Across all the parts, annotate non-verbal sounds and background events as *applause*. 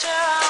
Picture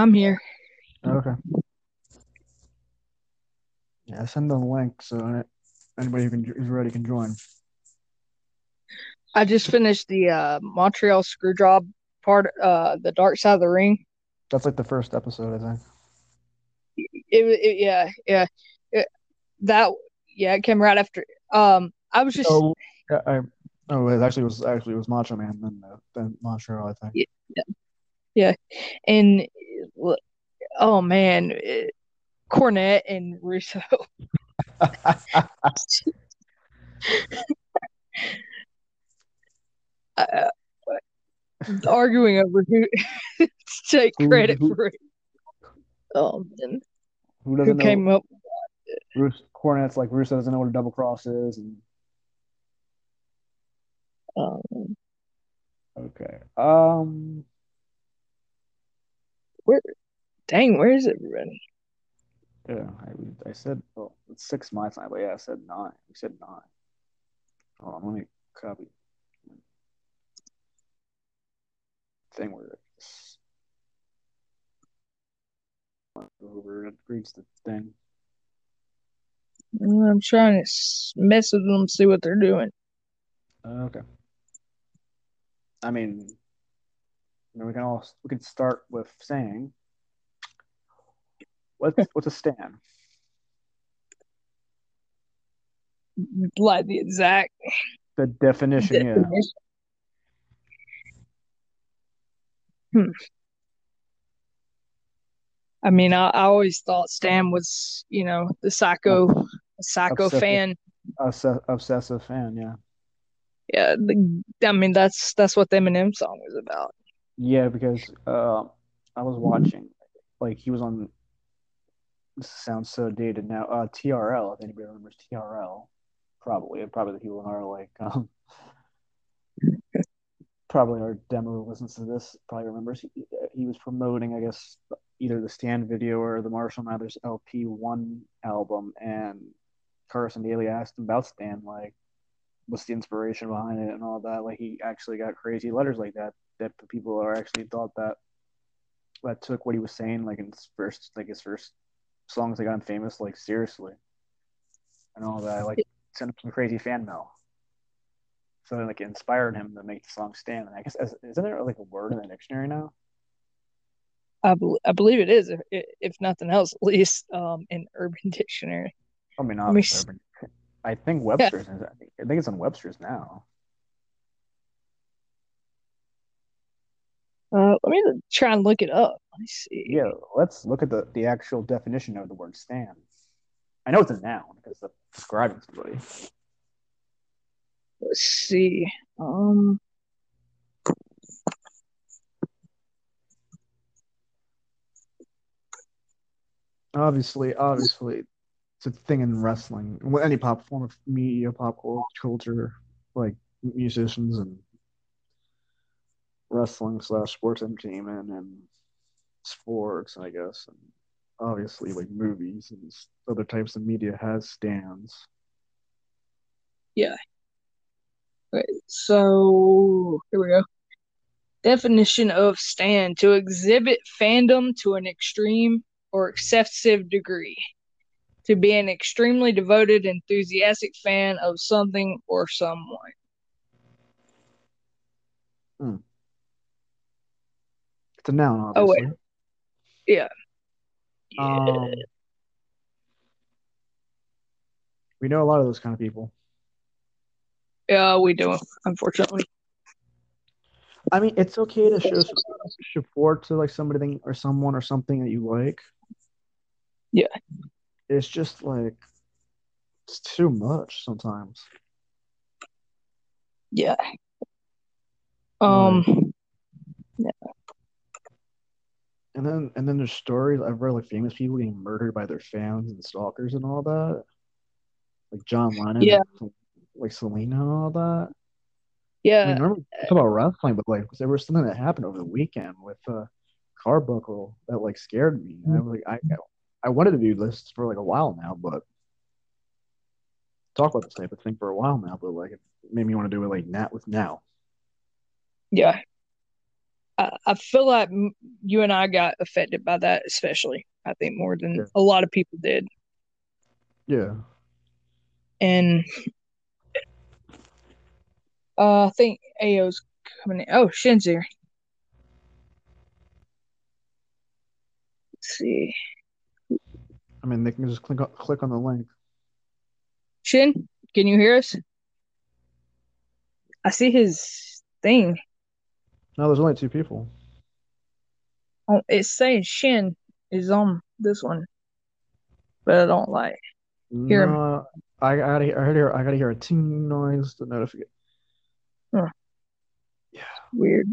I'm here. Okay. Yeah, send the link so anybody who can, who's ready can join. I just finished the uh, Montreal Screwjob part, uh, the Dark Side of the Ring. That's like the first episode, I think. It, it yeah, yeah, it, that yeah, it came right after. Um, I was just Oh, yeah, I, oh, it actually was actually it was Macho Man then uh, then Montreal, I think. Yeah, yeah, and oh man, Cornette and Russo. *laughs* uh, arguing over who *laughs* to take credit who- for it. Oh man, Who who doesn't know? came up? Bruce Cornette's like Russo doesn't know what a double cross is, and Um, okay. Um, dang, where is everybody? yeah, I, I said well, it's six my time, but yeah, I said nine. We said nine. Hold on, let me copy thing where it's over it reads the thing. I'm trying to mess with them, see what they're doing. Uh, okay. I mean, then we can all we can start with saying what's what's a stan? Like the exact The definition, yeah. Hmm. I mean, I, I always thought Stan was, you know, the psycho, psycho Obsessive. fan. Obs- obsessive fan, yeah. Yeah, the, I mean, that's that's what the Eminem song was about. Yeah, because uh, I was watching, like he was on. This sounds so dated now. Uh, TRL, if anybody remembers TRL, probably probably the people in our like um, probably our demo listens to this probably remembers. He, he was promoting, I guess, either the Stan video or the Marshall Mathers LP one album, and Carson Daly asked him about Stan, like, what's the inspiration behind it and all that. Like, he actually got crazy letters like that that people are actually thought that that took what he was saying, like in his first, like his first songs that got him famous, like seriously, and all that. Like, sent him some crazy fan mail. So like it inspired him to make the song Stan. And I guess as, isn't there like a word in the dictionary now? I, bel I believe it is, if, if nothing else, at least um, in Urban Dictionary. I mean, me obviously, urban- I think Webster's. is I think- I think it's on Webster's now. Uh, let me try and look it up. Let me see. Yeah, let's look at the the actual definition of the word stan. I know it's a noun because it's describing somebody. Let's see. Um, Obviously, obviously, it's a thing in wrestling. Well, Any pop form of media, pop culture, like musicians and wrestling slash sports entertainment and sports, I guess, and obviously like movies and other types of media has stans. Yeah. Right. So here we go. Definition of stan to exhibit fandom to an extreme or excessive degree. To be an extremely devoted, enthusiastic fan of something or someone. It's a noun, obviously. Oh, wait. Yeah. Um, we know a lot of those kind of people. Yeah, we do, unfortunately. I mean, it's okay to show support to like somebody or someone or something that you like. Yeah. It's just like it's too much sometimes. Yeah. Um Yeah. And then and then there's stories I've read like famous people getting murdered by their fans and stalkers and all that. Like John Lennon, Yeah. and, like Selena and all that. Yeah. I mean, we talk about wrestling, but like there was something that happened over the weekend with a uh Carbuckle that like scared me. I was like I I wanted to do this for like a while now, but talk about this type of thing for a while now, but like it made me want to do it like now with now. yeah. I, I feel like you and I got affected by that, especially. I think more than Yeah. a lot of people did. Yeah. And uh, I think Ayo's coming in. Oh, Shin's here. Let's see. I mean they can just click on, click on the link. Shin, can you hear us? I see his thing. No, there's only two people. Oh, It's saying Shin is on this one, but I don't like. Hear him. No, I gotta hear, I gotta hear I gotta hear a ting noise to notification. Yeah, weird.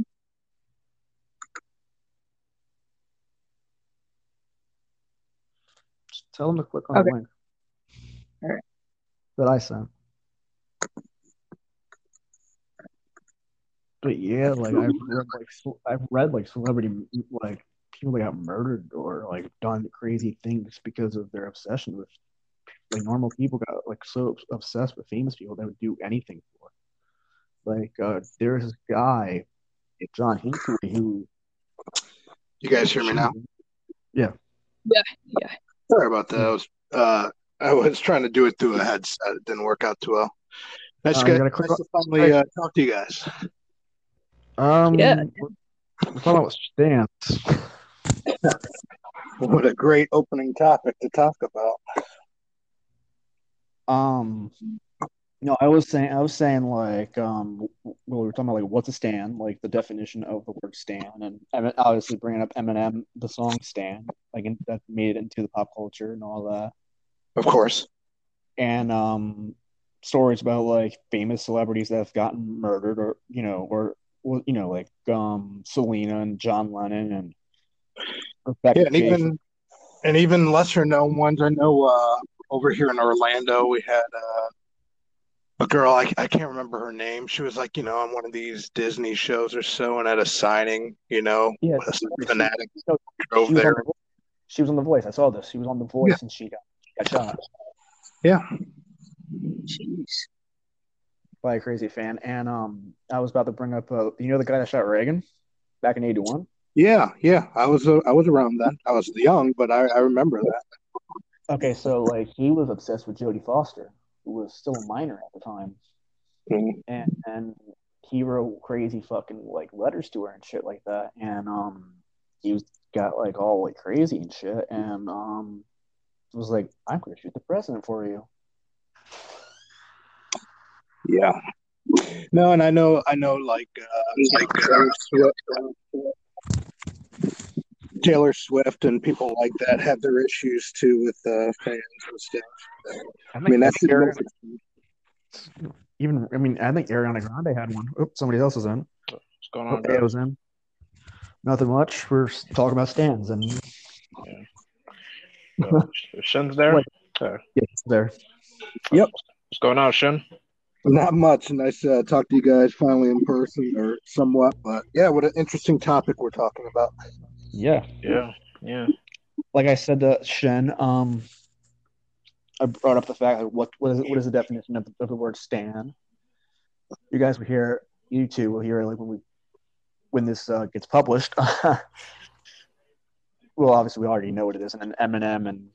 Tell them to click on Okay. the link. Alright. That I sent. But yeah, like I've *laughs* read like I've read like celebrity like people that got murdered or like done crazy things because of their obsession with like normal people got like so obsessed with famous people they would do anything for. Like uh there's this guy, John Hinckley, who You guys hear me now? Yeah. Yeah, yeah. Sorry about that. I was uh I was trying to do it through a headset. It didn't work out too well. Nice, Uh, to, you get, gotta click nice to finally uh, talk to you guys. um Yeah. we're talking about stans. What a great opening topic to talk about. Um, no, I was saying, I was saying, like, um, well, we were talking about like what's a stan, like the definition of the word stan, and obviously bringing up Eminem, the song "Stan," like in, that made it into the pop culture and all that, Of course. and um, stories about like famous celebrities that have gotten murdered, or you know, or well, you know, like um, Selena and John Lennon and Rebecca Yeah, and even and even lesser known ones. I know uh over here in Orlando we had uh a girl I, I can't remember her name. She was like, you know, on one of these Disney shows or so and at a signing, you know, Yeah, a she- fanatic no, drove she was on there. the, she was on The Voice. I saw this. She was on The Voice, and she got, got shot. Yeah. Jeez. by a crazy fan. And um, I was about to bring up, uh, you know, the guy that shot Reagan back in '81. Yeah, yeah. I was uh, I was around then. I was young, but I, I remember that. Okay, so like he was obsessed with Jodie Foster, who was still a minor at the time, Mhm. and and he wrote crazy fucking like letters to her and shit like that. And um, he was got like all like crazy and shit, and um, was like, I'm gonna shoot the president for you. Yeah. No, and I know I know like uh, like Taylor Swift, Taylor Swift and people like that have their issues too with uh, fans and stuff. I I mean, that's Ariana, even. I mean, I think Ariana Grande had one. Oops, somebody else is in. What's going on, yeah, guys? was in. Nothing much. We're talking about stans and Uh, *laughs* Shin's there. Wait. Yes, there. Yep. What's going on, Shin? Not much. Nice to uh, talk to you guys finally in person or somewhat, but yeah, what an interesting topic we're talking about. Yeah. Yeah, yeah. Like I said to Shin, um, I brought up the fact that what what is what is the definition of the, of the word stan? You guys will hear, you two will hear like when we when this uh, gets published. *laughs* well, obviously we already know what it is, and then Eminem and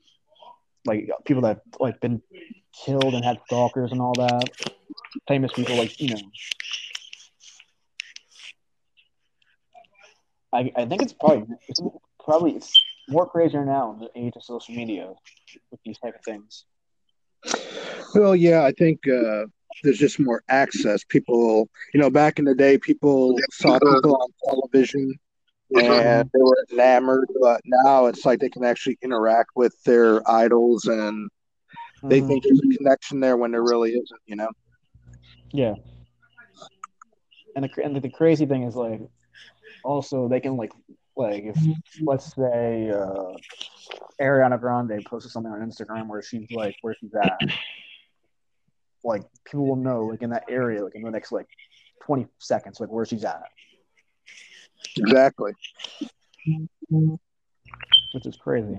like people that have like been killed and had stalkers and all that. Famous people like you know. I, I think it's probably it's probably it's more crazier now in the age of social media with these type of things. Well, yeah, I think uh, there's just more access. People, you know, back in the day, people saw people on television and they were enamored, but now it's like they can actually interact with their idols and they Mhm. think there's a connection there when there really isn't, you know? Yeah. And the and the crazy thing is like, also they can like like if let's say uh, Ariana Grande posted something on Instagram where she's like where she's at, like people will know like in that area like in the next like twenty seconds like where she's at, Exactly. which is crazy.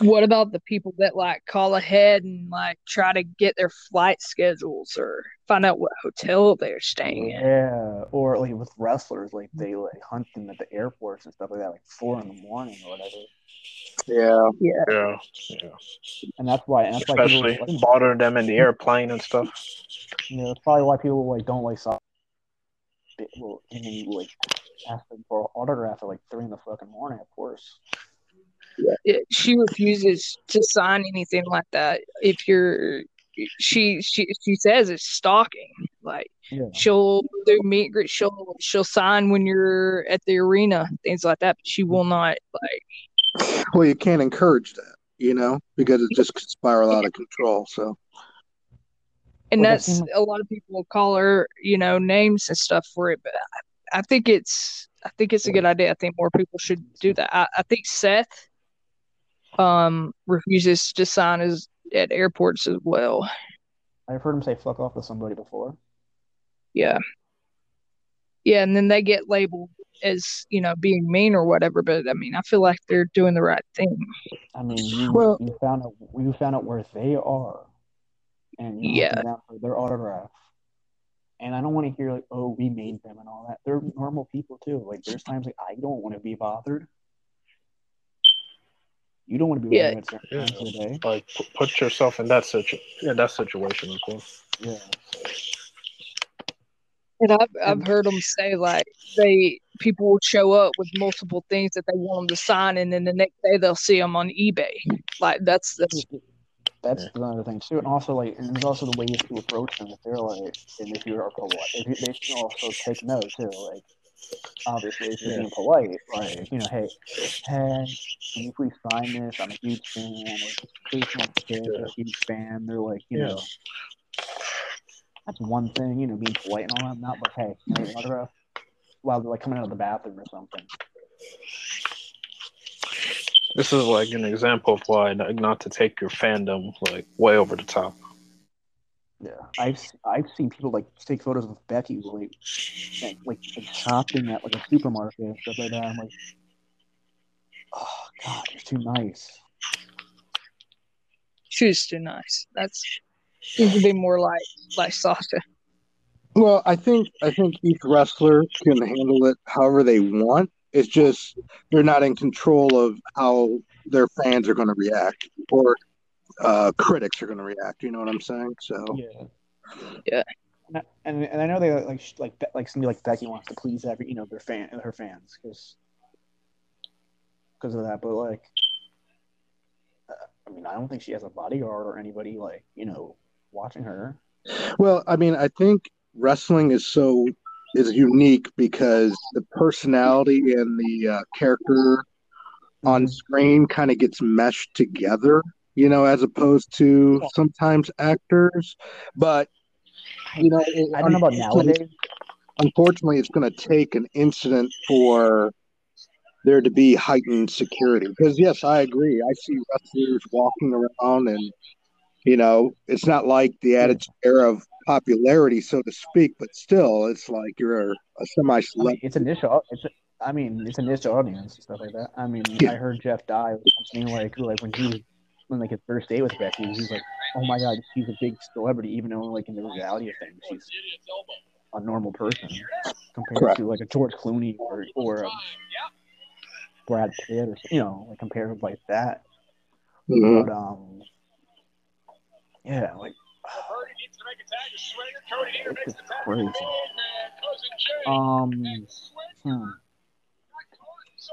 What about the people that like call ahead and like try to get their flight schedules or find out what hotel they're staying at? Yeah, or like with wrestlers, like they like hunt them at the airports and stuff like that, like four in the morning or whatever. Yeah. Yeah. Yeah, yeah. And that's why, and that's why Especially like, bother them in the airplane and stuff. you know, that's probably why people like don't like soccer. Well, and then you like ask them for an autograph at like three in the fucking morning, of course. It- she refuses to sign anything like that. If you're, she she she says it's stalking. Like Yeah, she'll do meet greet. She'll she'll sign when you're at the arena, things like that. But she will not like. Well, you can't encourage that, you know, because it just could spiral out of control. So, And Well, that's a lot of people will call her, you know, names and stuff for it. But I, I think it's I think it's a good idea. I think more people should do that. I, I think Seth um refuses to sign as at airports as well. I've heard him say "fuck off" to somebody before. Yeah. Yeah, and then they get labeled as, you know, being mean or whatever, but I mean, I feel like they're doing the right thing. I mean, you Well- you found out you found out where they are, and you Yeah. for their autograph. And I don't want to hear like, "Oh, we made them" and all that. They're normal people too. Like, there's times like I don't want to be bothered. You don't want to be Yeah. bothered at certain Yeah. times of the day. Like put yourself in that situ yeah, that situation as well. Yeah. And I've I've heard them say like they people will show up with multiple things that they want them to sign, and then the next day they'll see them on eBay. Like that's that's That's Yeah. another thing too, and also like, and there's also the ways to approach them. If they're like, and if you're polite, if you, they should also take notes too. Like, obviously, if you're being polite, like, you know, hey, hey, can you please sign this? I'm a huge fan. Like, please don't kid, Yeah. I'm a huge fan. They're like, you Yeah. know, that's one thing, you know, being polite and all that. Not like, hey, can I get an autograph? While they're like coming out of the bathroom or something. This is like an example of why not to take your fandom like way over the top. Yeah, I've I've seen people like take photos with Becky like and, like, like shopping at like a supermarket and stuff like that. I'm like, oh god, you're too nice. she's too nice. That's seems to be more like like Sasha. well, I think I think each wrestler can handle it however they want. It's just they're not in control of how their fans are going to react or uh, critics are going to react. You know what I'm saying? So, Yeah. Yeah. And I, and, and I know they like like like somebody like Becky wants to please every you know their fan her fans because because of that, but like. uh, I mean, I don't think she has a bodyguard or anybody like you know watching her. well, I mean, I think wrestling is so is unique because the personality and the uh, character on Mhm. screen kind of gets meshed together, you know, as opposed to sometimes actors. But you know, it- I don't know about unfortunately- nowadays. Unfortunately, it's going to take an incident for there to be heightened security. Because yes, I agree. I see wrestlers walking around, and you know, it's not like the attitude era of popularity, so to speak. But still, it's like you're a, a semi I mean, it's initial. It's a, I mean, it's a niche audience and stuff like that. I mean, Yeah. I heard Jeff was something like like when he when like his first day with Becky, he was like, "Oh my god, she's a big celebrity," even though like in the reality of things, she's a normal person. compared Correct. to like a George Clooney or or a Brad Pitt or you know like compared like that. Mhm. But um, yeah, like *sighs* it's just crazy. Um, hmm.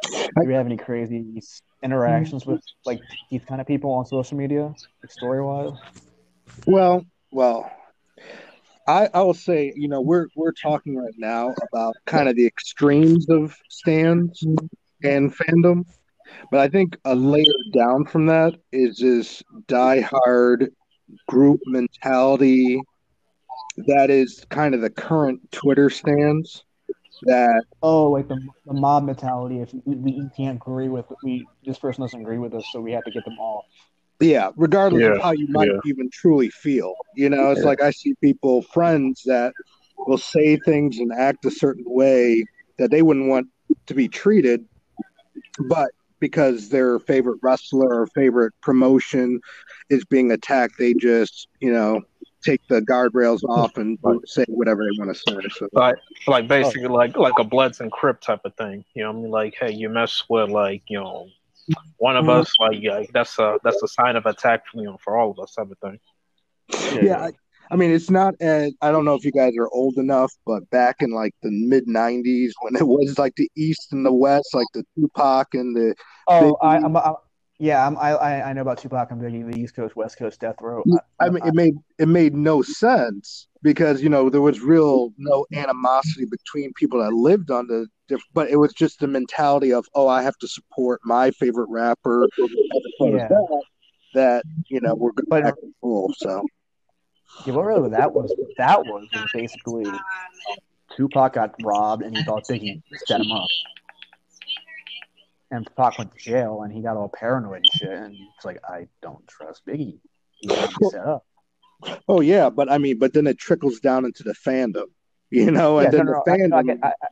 Do you have any crazy interactions with like these kind of people on social media, like story wise? Well, well, I I will say, you know, we're we're talking right now about kind of the extremes of stans mm-hmm. and fandom, but I think a layer down from that is this diehard group mentality that is kind of the current Twitter stans that Oh, like the, the mob mentality. If we, we can't agree with we this person doesn't agree with us, so we have to get them off. Yeah, regardless Yeah, of how you might yeah. even truly feel. You know, it's Yeah. like I see people, friends that will say things and act a certain way that they wouldn't want to be treated, but because their favorite wrestler or favorite promotion is being attacked, they just, you know, take the guardrails off and Right. say whatever they want to say. So, Like like basically like like a Bloods and Crip type of thing. You know, what I mean, like hey, you mess with like you know one of Mhm. us, like yeah, that's a that's a sign of attack, for, you know, for all of us type of thing. yeah, I, I mean, it's not as I don't know if you guys are old enough, but back in like the mid '90s when it was like the East and the West, like the Tupac and the Oh, I, Biggie. I'm, i yeah, I'm, I, I I know about Tupac and Biggie, the East Coast, West Coast, Death Row. Mm, I mean, it made it made no sense because you know there was real no animosity between people that lived on the different, but it was just the mentality of oh, I have to support my favorite rapper *laughs* Yeah. that. That you know we're going But- back and forth. So Yeah, what really that was that was was basically Tupac got robbed and he thought Biggie set him up. And Tupac went to jail and he got all paranoid and shit. And it's like, I don't trust Biggie. He set up. oh yeah, but I mean, but then it trickles down into the fandom, *laughs* you know, Yeah, and then no, the no, I- I fandom. get- I- I-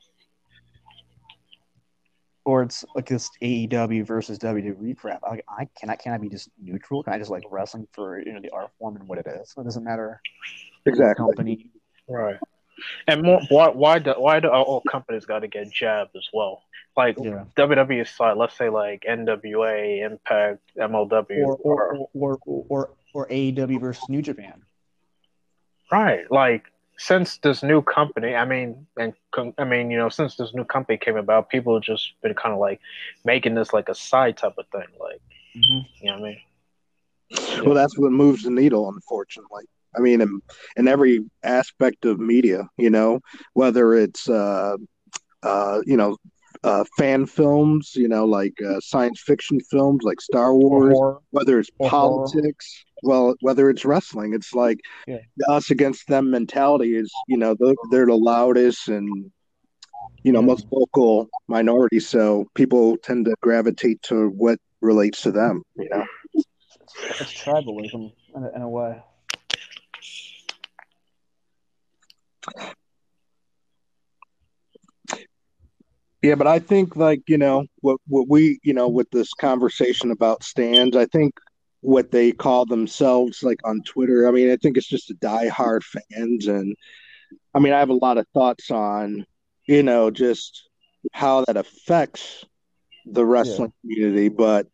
or it's like this AEW versus WWE crap. I, I can I can I be just neutral? Can I just like wrestling for you know the art form and what it is? It doesn't matter. Exactly. Company. Right. And more, why why do why do all companies got to get jabbed as well? Like Yeah. WWE side, let's say like NWA, Impact, MLW, Or or, or or or or AEW versus New Japan. right. Like since this new company, I mean, and I mean, you know, since this new company came about, people have just been kind of like making this like a side type of thing. Like, you know what I mean? Well, that's what moves the needle, unfortunately. I mean, in, in every aspect of media, you know, whether it's, uh, uh, you know, uh, fan films, you know, like uh, science fiction films like Star Wars, horror. whether it's horror. politics, well, whether it's wrestling, it's like Yeah. the us against them mentality is, you know, they're, they're the loudest and, you know, most vocal minority. So people tend to gravitate to what relates to them, you know. It's, it's tribalism in a, in a way. Yeah, but I think like, you know, what what we, you know, with this conversation about stans, I think what they call themselves like on Twitter, I mean, I think it's just a diehard fans and I mean, I have a lot of thoughts on, you know, just how that affects the wrestling community, but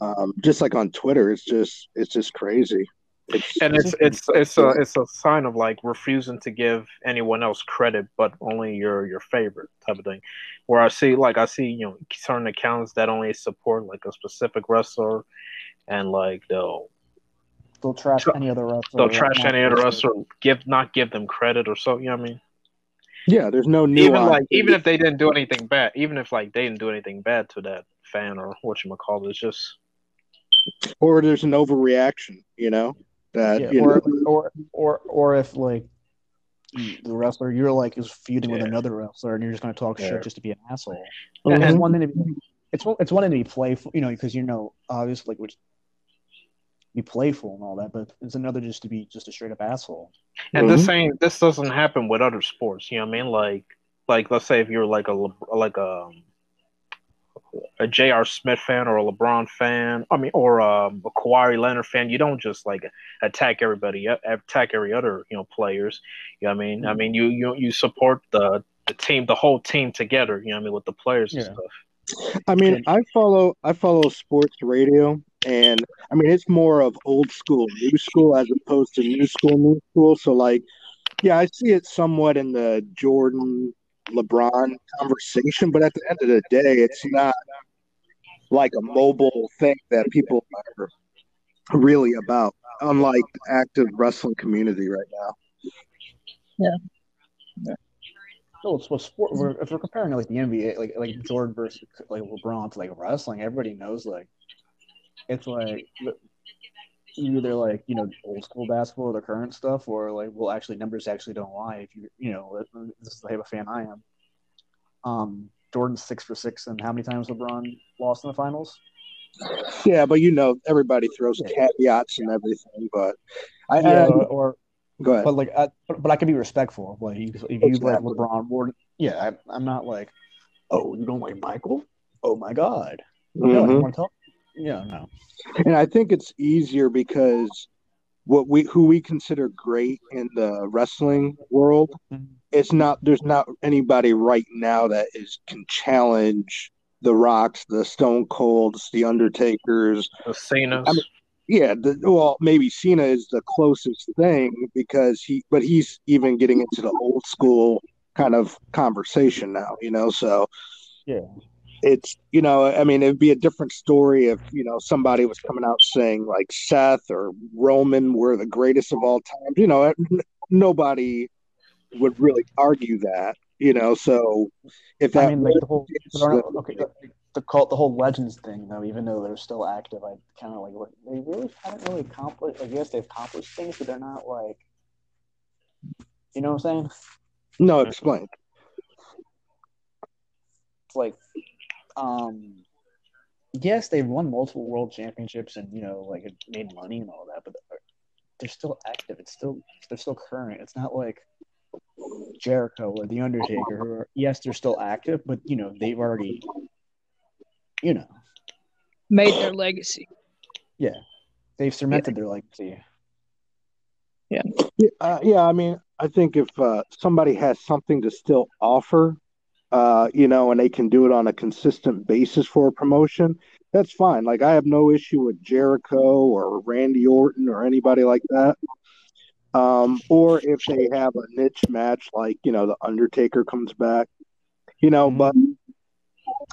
um just like on Twitter, it's just it's just crazy. It's And it's it's it's a it's a sign of like refusing to give anyone else credit, but only your your favorite type of thing. Where I see like I see you know certain accounts that only support like a specific wrestler, and like they'll They'll trash So- any other wrestler. they'll trash any other wrestler. wrestler, give not give them credit or so. You know what I mean? yeah, there's no nuance. Even like even if they didn't do anything bad, even if like they didn't do anything bad to that fan or what you might call it, it's just or there's an overreaction, you know, that Yeah, you or, know, or or or if like the wrestler you're like is feuding with another wrestler and you're just going to talk Yeah. shit just to be an asshole. Mhm. It's one thing to be, it's one, it's one thing to be playful, you know, because you know obviously like which be playful and all that, but it's another just to be just a straight up asshole. And Mhm. this ain't this doesn't happen with other sports. You know what I mean? Like like let's say if you're like a like a a J.R. Smith fan or a LeBron fan, I mean, or um, a Kawhi Leonard fan, you don't just like attack everybody, attack every other you know players. You know what I mean? I mean, you you you support the the team, the whole team together. You know what I mean with the players and stuff. I mean, I follow I follow sports radio, and I mean it's more of old school, new school as opposed to new school, new school. So like, yeah, I see it somewhat in the Jordan LeBron conversation, but at the end of the day, it's not like a mobile thing that people are really about. Unlike the active wrestling community right now. No, it's what sport. We're, if we're comparing like the NBA, like like Jordan versus like LeBron to like wrestling, everybody knows like it's like either like you know old school basketball or the current stuff, or like well, actually numbers actually don't lie. If you you know this is the type of fan I am. Um, Jordan's six for six, and how many times LeBron lost in the finals? Yeah, but you know, everybody throws Yeah. caveats and everything. But I, Yeah, I or go ahead. but like I, but, but I can be respectful. Like you, if you like LeBron yeah, I, I'm not like, oh, you don't like Michael? Oh my God, no, I don't want to talk. Yeah, no. And I think it's easier because what we who we consider great in the wrestling world, mm-hmm. it's not there's not anybody right now that is can challenge the Rocks, the Stone Colds, the Undertakers. The Cena's. I mean- Yeah, the, well, maybe Cena is the closest thing because he, but he's even getting into the old school kind of conversation now, you know. So Yeah. It's you know, I mean, it'd be a different story if you know somebody was coming out saying like Seth or Roman were the greatest of all time. You know, n- nobody would really argue that, you know. So if that I mean, like the whole is I don't the- know, okay, the cult, the whole legends thing though. Even though they're still active, I kind of like look. They really haven't really accomplished. I guess they've accomplished things, but they're not like. You know what I'm saying? no, explain. It's like, um, yes, they've won multiple world championships and you know like made money and all that, but they're still active. It's still they're still current. It's not like Jericho or the Undertaker. Who are, yes, they're still active, but you know they've already, you know, Made their legacy. Yeah, they've cemented their legacy. Yeah, uh, yeah. I mean, I think if uh, somebody has something to still offer, uh, you know, and they can do it on a consistent basis for a promotion, that's fine. Like, I have no issue with Jericho or Randy Orton or anybody like that. Um, or if they have a niche match, like you know, the Undertaker comes back, you know, Mhm. but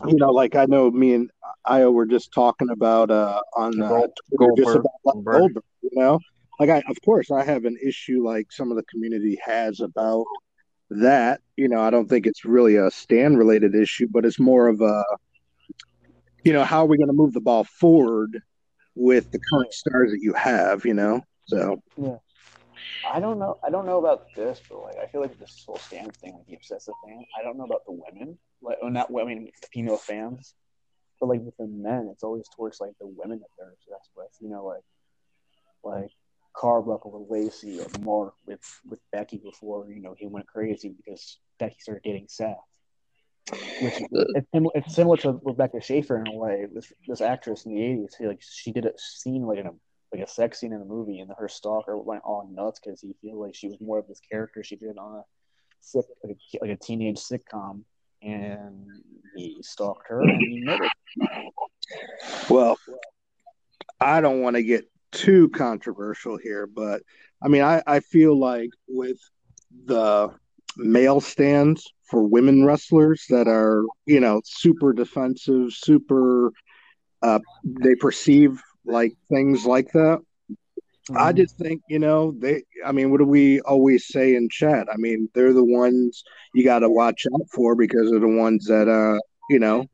you know, like I know me and Ayo were just talking about uh, on uh, Twitter just about Goldberg. Goldberg, you know like I of course I have an issue like some of the community has about that. You know, I don't think it's really a stan related issue, but it's more of a you know, how are we going to move the ball forward with the current stars that you have, you know? So, yeah. I don't know. I don't know about this, but like I feel like this whole stan thing, like the obsessive fan. I don't know about the women, like well, not I mean female fans, but like with the men, it's always towards like the women that they're obsessed with. You know, like like Carbuckle with Lacey or Mark with with Becky before you know he went crazy because Becky started dating Seth. Which uh, it's, sim- it's similar to Rebecca Schaeffer in a way. This this actress in the eighties, like she did a scene like in a like a sex scene in a movie, and her stalker went all nuts because he feel like she was more of this character she did on a sick like a, like a teenage sitcom, and he stalked her and he murdered. well, I don't want to get too controversial here, but I mean, I, I feel like with the male stans for women wrestlers that are, you know, super defensive, super, uh, they perceive like things like that. I just think, you know, they, I mean, what do we always say in chat? I mean, they're the ones you got to watch out for because they're the ones that, uh, you know,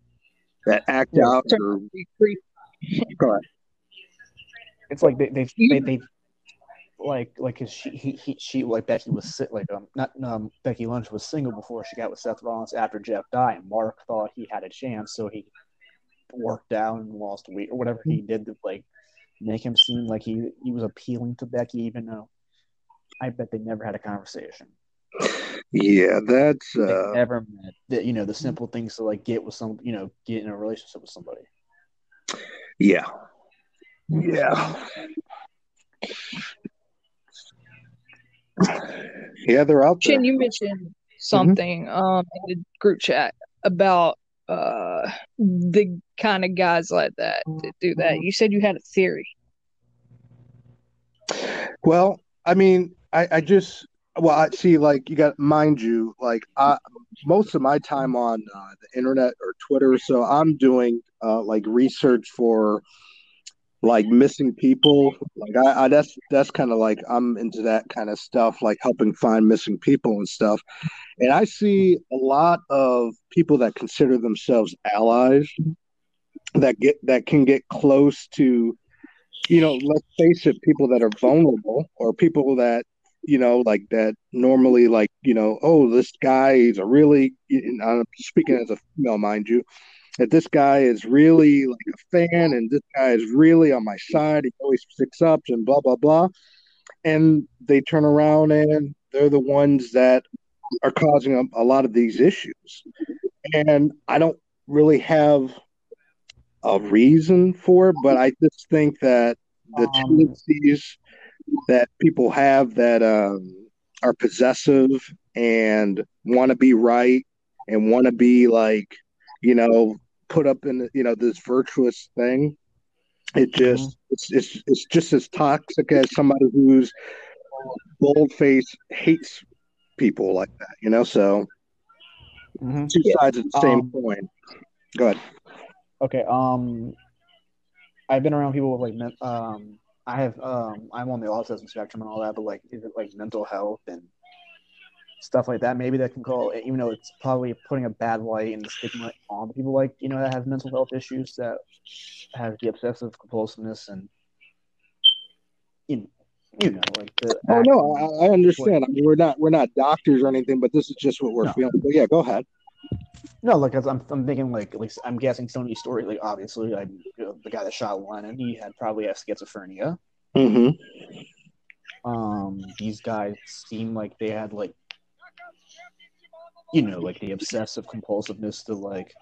that act Yeah. out or *laughs* go ahead. It's like they they they, they like like 'cause she he, he she like Becky was si- like um not um Becky Lynch was single before she got with Seth Rollins after Jeff died. And Mark thought he had a chance, so he worked out and lost weight or whatever he did to like make him seem like he he was appealing to Becky, even though I bet they never had a conversation. Yeah, that's, uh, never met. That you know the simple things to like get with some you know get in a relationship with somebody. yeah. Yeah. Yeah, they're out there. Shin, you mentioned something um in the group chat about uh the kind of guys like that that do that. You said you had a theory. Well, I mean, I, I just well, I see. Like you got, mind you, like I, most of my time on uh, the internet or Twitter, so I'm doing uh, like research for like missing people. Like I, I that's that's kind of like I'm into that kind of stuff, like helping find missing people and stuff. And I see a lot of people that consider themselves allies that get that can get close to you know, let's face it, people that are vulnerable or people that, you know, like that normally, like, you know, oh, this guy is a really i'm speaking as a female, mind you, that this guy is really like a fan and this guy is really on my side. He always sticks up and blah, blah, blah. And they turn around and they're the ones that are causing a, a lot of these issues. And I don't really have a reason for it, but I just think that the Um, tendencies that people have that um, are possessive and want to be right and want to be like, you know, put up in you know this virtuous thing. It just it's it's it's just as toxic as somebody who's bold face hates people like that, you know. So mhm. two sides of the same Um, coin. Go ahead. Okay. Um, I've been around people with like men- um, I have um, I'm on the autism spectrum and all that, but like, is it like mental health and stuff like that? Maybe that can call, even though it's probably putting a bad light and stigma on people like you know that have mental health issues that have the obsessive compulsiveness and you know, you know like the Oh no, I, I understand. I mean, we're not we're not doctors or anything, but this is just what we're No. feeling. But yeah, go ahead. No, like I'm, I'm thinking like at least I'm guessing Sony's story. Like obviously, like you know, the guy that shot Lennon, he had probably has schizophrenia. Mm-hmm. Um, these guys seem like they had like, you know, like the obsessive compulsiveness to like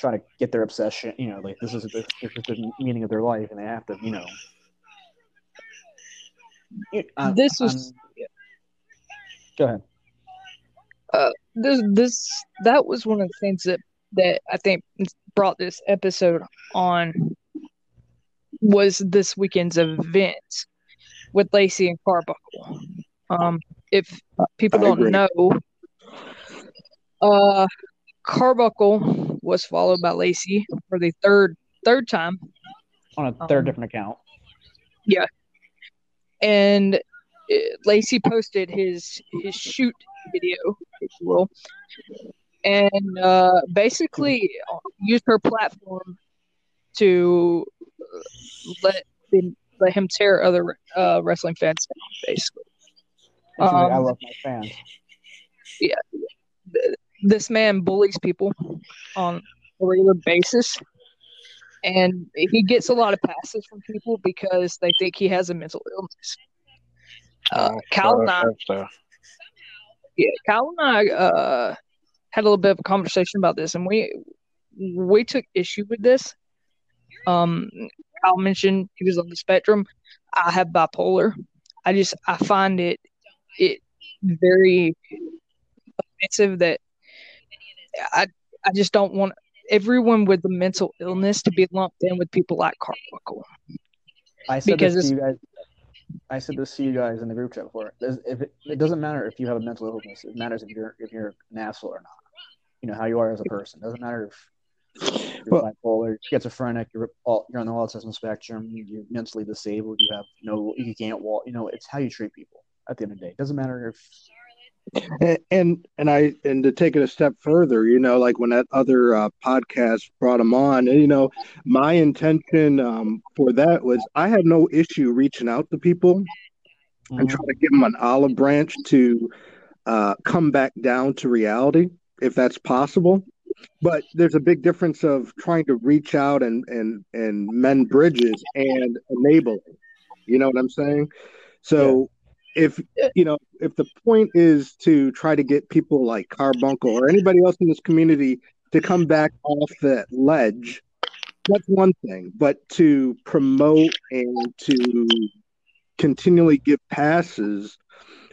try to get their obsession. You know, like this is the, this is the meaning of their life, and they have to, you know. I'm- This was- I'm- Go ahead. Uh, this this that was one of the things that that I think brought this episode on was this weekend's events with Lacey and Carbuncle. Um, if people don't know, uh, Carbuncle was followed by Lacey for the third third time, On a third Um, different account. Yeah, and uh, Lacey posted his his shoot video, if you will, and uh, basically used her platform to let him, let him tear other uh, wrestling fans down. Basically, like, I um, love my fans. This man bullies people on a regular basis. And he gets a lot of passes from people because they think he has a mental illness. Uh, Oh, Cal and I, yeah, Kyle and I uh, had a little bit of a conversation about this, and we we took issue with this. Um, Kyle mentioned he was on the spectrum. I have bipolar. I just I find it it very offensive that I I just don't want everyone with a mental illness to be lumped in with people like Carmichael. I said because this to it's- you guys. I said this to you guys in the group chat before. If it, it doesn't matter if you have a mental illness, it matters if you're if you're an asshole or not. You know how you are as a person. It doesn't matter if you're Well- bipolar, schizophrenic, you're all, you're on the autism spectrum, you're mentally disabled, you have no, you can't walk. You know, it's how you treat people. At the end of the day, it doesn't matter if And, and and I and to take it a step further, you know, like when that other uh, podcast brought him on, you know, my intention um, for that was I had no issue reaching out to people and trying to give them an olive branch to uh, come back down to reality, if that's possible. But there's a big difference of trying to reach out and and and mend bridges and enabling. You know what I'm saying? So if you know if the point is to try to get people like Carbuncle or anybody else in this community to come back off that ledge, that's one thing. But to promote and to continually give passes,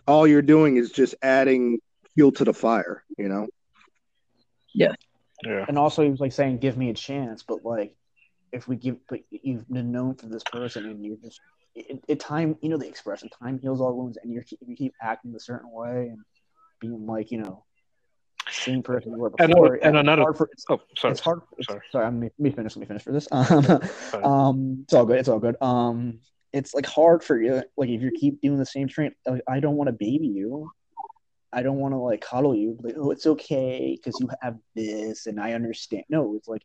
all you're doing is just adding fuel to the fire, you know. Yeah. And also, he was like saying, "Give me a chance," but like, if we give, but you've been known for this person, and you just, it, it time, you know, the expression, time heals all wounds, and you keep, you keep acting a certain way and being like, you know, same person you were before. another- and it's another- hard for- Oh, sorry. it's hard. It's, Sorry. sorry, I'm, let me finish. Let me finish for this. *laughs* Um, um, it's all good. It's all good. Um, it's like hard for you. Like if you keep doing the same train, like I don't want to baby you. I don't want to like cuddle you. Like oh, it's okay because you have this, and I understand. No, it's like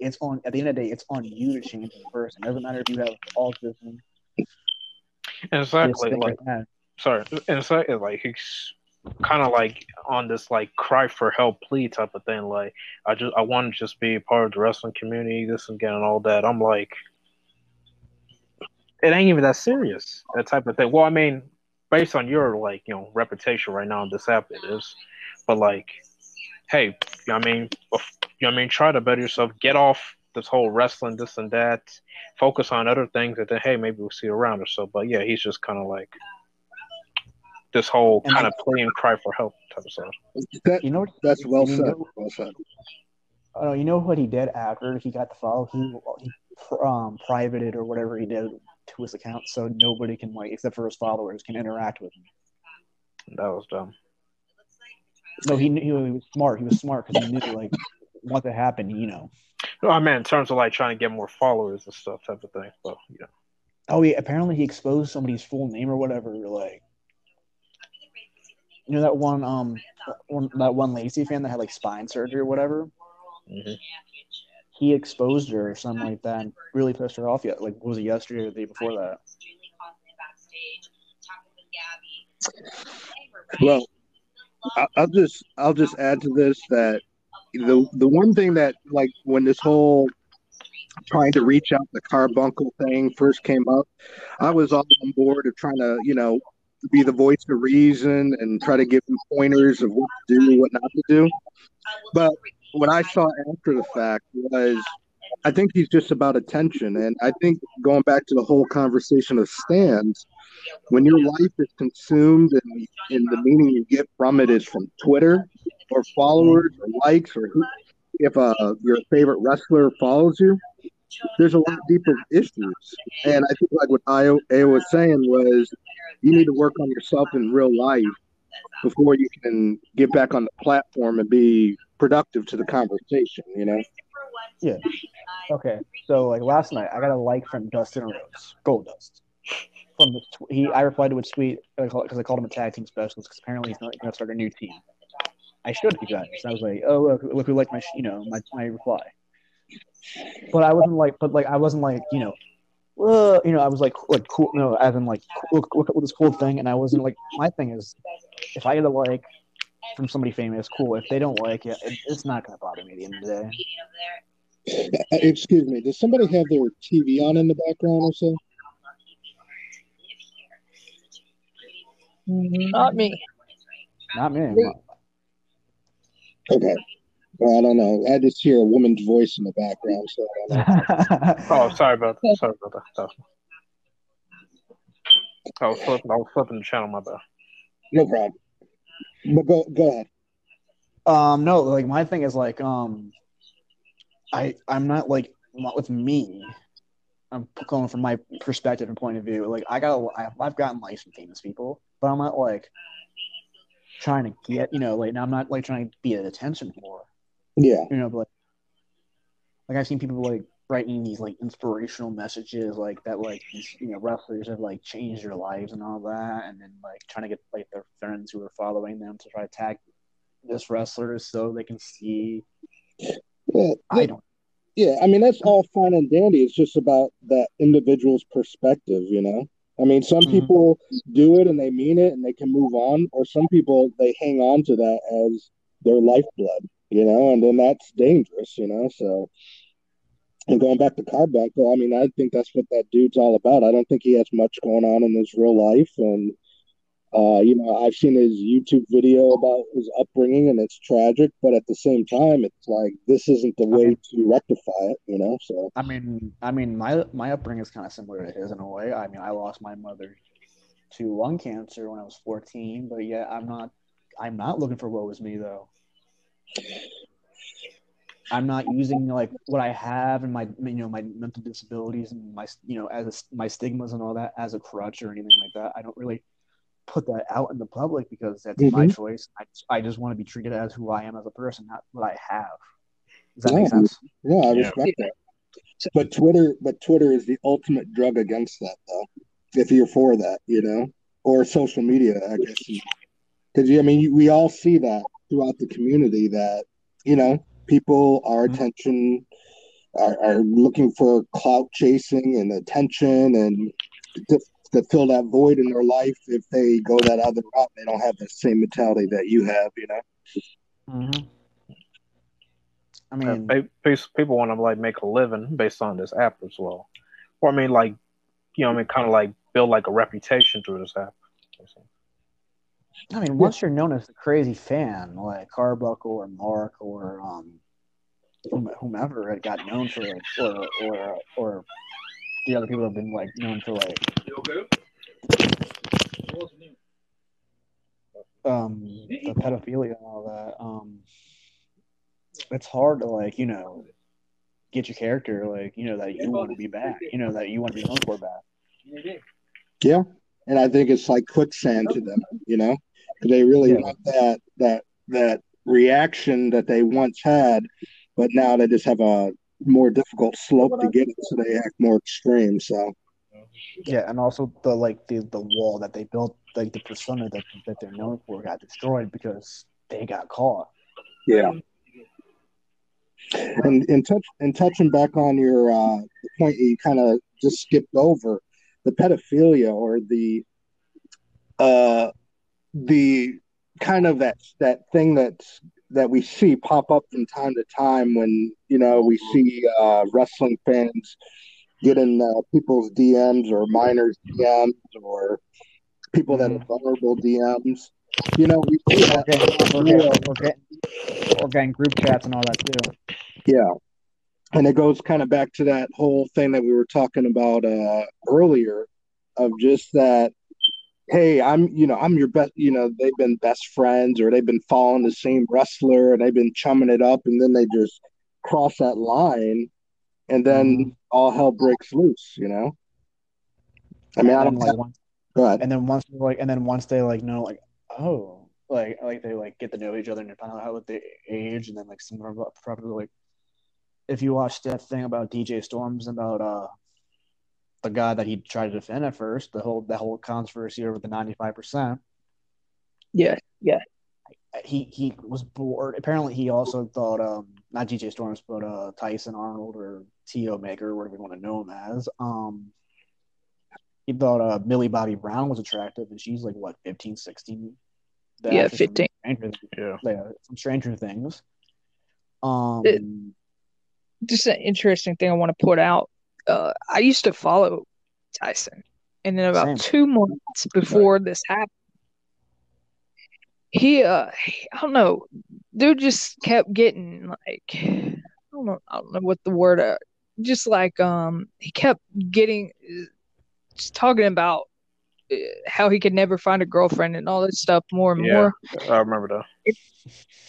it's on. At the end of the day, it's on you to change the person. It doesn't matter if you have autism. Exactly. Like, sorry. And exactly. Like he's kind of like on this like cry for help plea type of thing. Like I just I want to just be a part of the wrestling community, this and and all that. I'm like, it ain't even that serious. That type of thing. Well, I mean, based on your like you know reputation right now on this app, it is. But like, hey, you know what I mean, you know what I mean, try to better yourself. Get off this whole wrestling, this and that. Focus on other things, and then hey, maybe we'll see you around or so. But yeah, he's just kind of like this whole kind of plea and cry for help type of stuff. That You know what? that's well you said. know- Well said. Oh, you know what he did after he got the follow? He he um privated or whatever he did to his account, so nobody can like, except for his followers, can interact with him. That was dumb. No, he knew he was smart. He was smart because he knew like what to happen. You know. No, I mean in terms of like trying to get more followers and stuff type of thing. But yeah, Oh, yeah. Apparently, he exposed somebody's full name or whatever. Like, you know that one um one, that one Lacey fan that had like spine surgery or whatever. hmm He exposed her or something like that, and really pissed her off. Yet, like, was it yesterday or the day before that? Well, I'll just I'll just add to this that the the one thing that like when this whole trying to reach out the carbuncle thing first came up, I was all on board of trying to you know be the voice of reason and try to give them pointers of what to do, what not to do. But what I saw after the fact was I think he's just about attention, and I think going back to the whole conversation of stans, when your life is consumed and, and the meaning you get from it is from Twitter or followers or likes or who, if uh, your favorite wrestler follows you, there's a lot deeper issues. And I think like what Ayo was saying was you need to work on yourself in real life before you can get back on the platform and be productive to the conversation, you know? Yeah. Okay. So like last night, I got a like from Dustin Rhodes, Goldust. From the tw- he, I replied to a tweet because I called him a tag team specialist because apparently he's not going to start a new team. I showed it to you guys. I was like, oh look, look who liked my sh- you know my my reply. But I wasn't like, but like I wasn't like you know, uh, you know I was like like cool no as in like look look at this cool thing and I wasn't like my thing is if I get a like from somebody famous, cool. If they don't like it, it it's not going to bother me at the end of the day. *laughs* Excuse me, does somebody have their TV on in the background or so? Not me. Not me. Me. Okay. Well, I don't know. I just hear a woman's voice in the background, so I don't know. *laughs* Oh, sorry about that. Sorry about that. That I was flipping. I was flipping the channel. My bad. No problem. But go go ahead. Um, no, like my thing is like, um, I I'm not like not with me. I'm going from my perspective and point of view. Like I got, I, I've gotten likes from famous people, but I'm not like trying to get, you know, like now I'm not like trying to be an attention whore, Yeah. you know. But like, like I've seen people like writing these like inspirational messages, like that, like these you know wrestlers have like changed their lives and all that, and then like trying to get like their friends who are following them to try to tag this wrestler so they can see. Well, I don't. yeah, I mean that's all fine and dandy. It's just about that individual's perspective, you know. I mean, some Mhm. people do it and they mean it and they can move on, or some people they hang on to that as their lifeblood, you know, and then that's dangerous, you know. So, and going back to Carbuncle, I mean, I think that's what that dude's all about. I don't think he has much going on in his real life, and uh, you know, I've seen his YouTube video about his upbringing, and it's tragic. But at the same time, it's like this isn't the way to rectify it, you know. So I mean, I mean, my my upbringing is kind of similar to his in a way. I mean, I lost my mother to lung cancer when I was 14, but yeah, I'm not. I'm not looking for what was me though. I'm not using like what I have and my you know my mental disabilities and my you know as a, my stigmas and all that as a crutch or anything like that. I don't really put that out in the public because that's my Mhm. choice. I just, I just want to be treated as who I am as a person, not what I have. Does that make Yeah. sense? Yeah, I Yeah. respect that. But Twitter, but Twitter is the ultimate drug against that, though. If you're for that, you know, or social media, I guess, because I mean, we all see that throughout the community that you know people our Mhm. attention are, are looking for clout chasing and attention and to, to fill that void in their life. If they go that other route, they don't have the same mentality that you have, you know. Mm-hmm. I mean, pe- pe- people want to like make a living based on this app as well, or I mean, like, you know, I mean, kind of like build like a reputation through this app. I mean, once you're known as a crazy fan, like Carbuckle or Mark or um, whomever had got known for like, or or or the other people have been like known for like um the pedophilia and all that. Um, it's hard to like you know get your character like you know that you want to be back, you know that you want to be known for back. Yeah, and I think it's like quicksand to them, you know, they really Yeah. want that that that reaction that they once had, but now they just have a more difficult slope to get it, so they act more extreme. So Yeah, and also the like the the wall that they built, like the persona that that they're known for, got destroyed because they got caught. yeah. And and touch and touching back on your uh, the point you kind of just skipped over, the pedophilia or the uh the kind of that that thing that's that we see pop up from time to time when you know we see uh, wrestling fans get in uh, people's DMs or minors DMs or people that are vulnerable DMs. You know, we see that getting, real- getting, getting, or getting group chats and all that too. Yeah. And it goes kind of back to that whole thing that we were talking about uh, earlier of just that, hey, I'm, you know, I'm your best, you know, they've been best friends or they've been following the same wrestler and they've been chumming it up and then they just cross that line and then Mhm. all hell breaks loose, you know? I mean, I and don't then, like, once, and then once like and then once they like know like oh like like they like get to know each other and find out how they age and then like some of them probably like if you watch that thing about DJ Storms about uh the guy that he tried to defend at first the whole the whole controversy over the ninety five percent Yeah, yeah. he he was bored. Apparently, he also thought um not DJ Storms, but uh Tyson Arnold or T.O. Maker, whatever you want to know him as. Um, he thought uh Millie Bobby Brown was attractive, and she's like what 15, 16? The Yeah, 15. Stranger, Yeah. yeah, from Stranger Things. Um, It- Just an interesting thing I want to put out. Uh, I used to follow Tyson, and then about Same. two months before this happened, he uh, I don't know, dude just kept getting like, I don't know, I don't know what the word, uh, just like um, he kept getting, uh, just talking about uh, how he could never find a girlfriend and all this stuff more and Yeah. more. I remember that.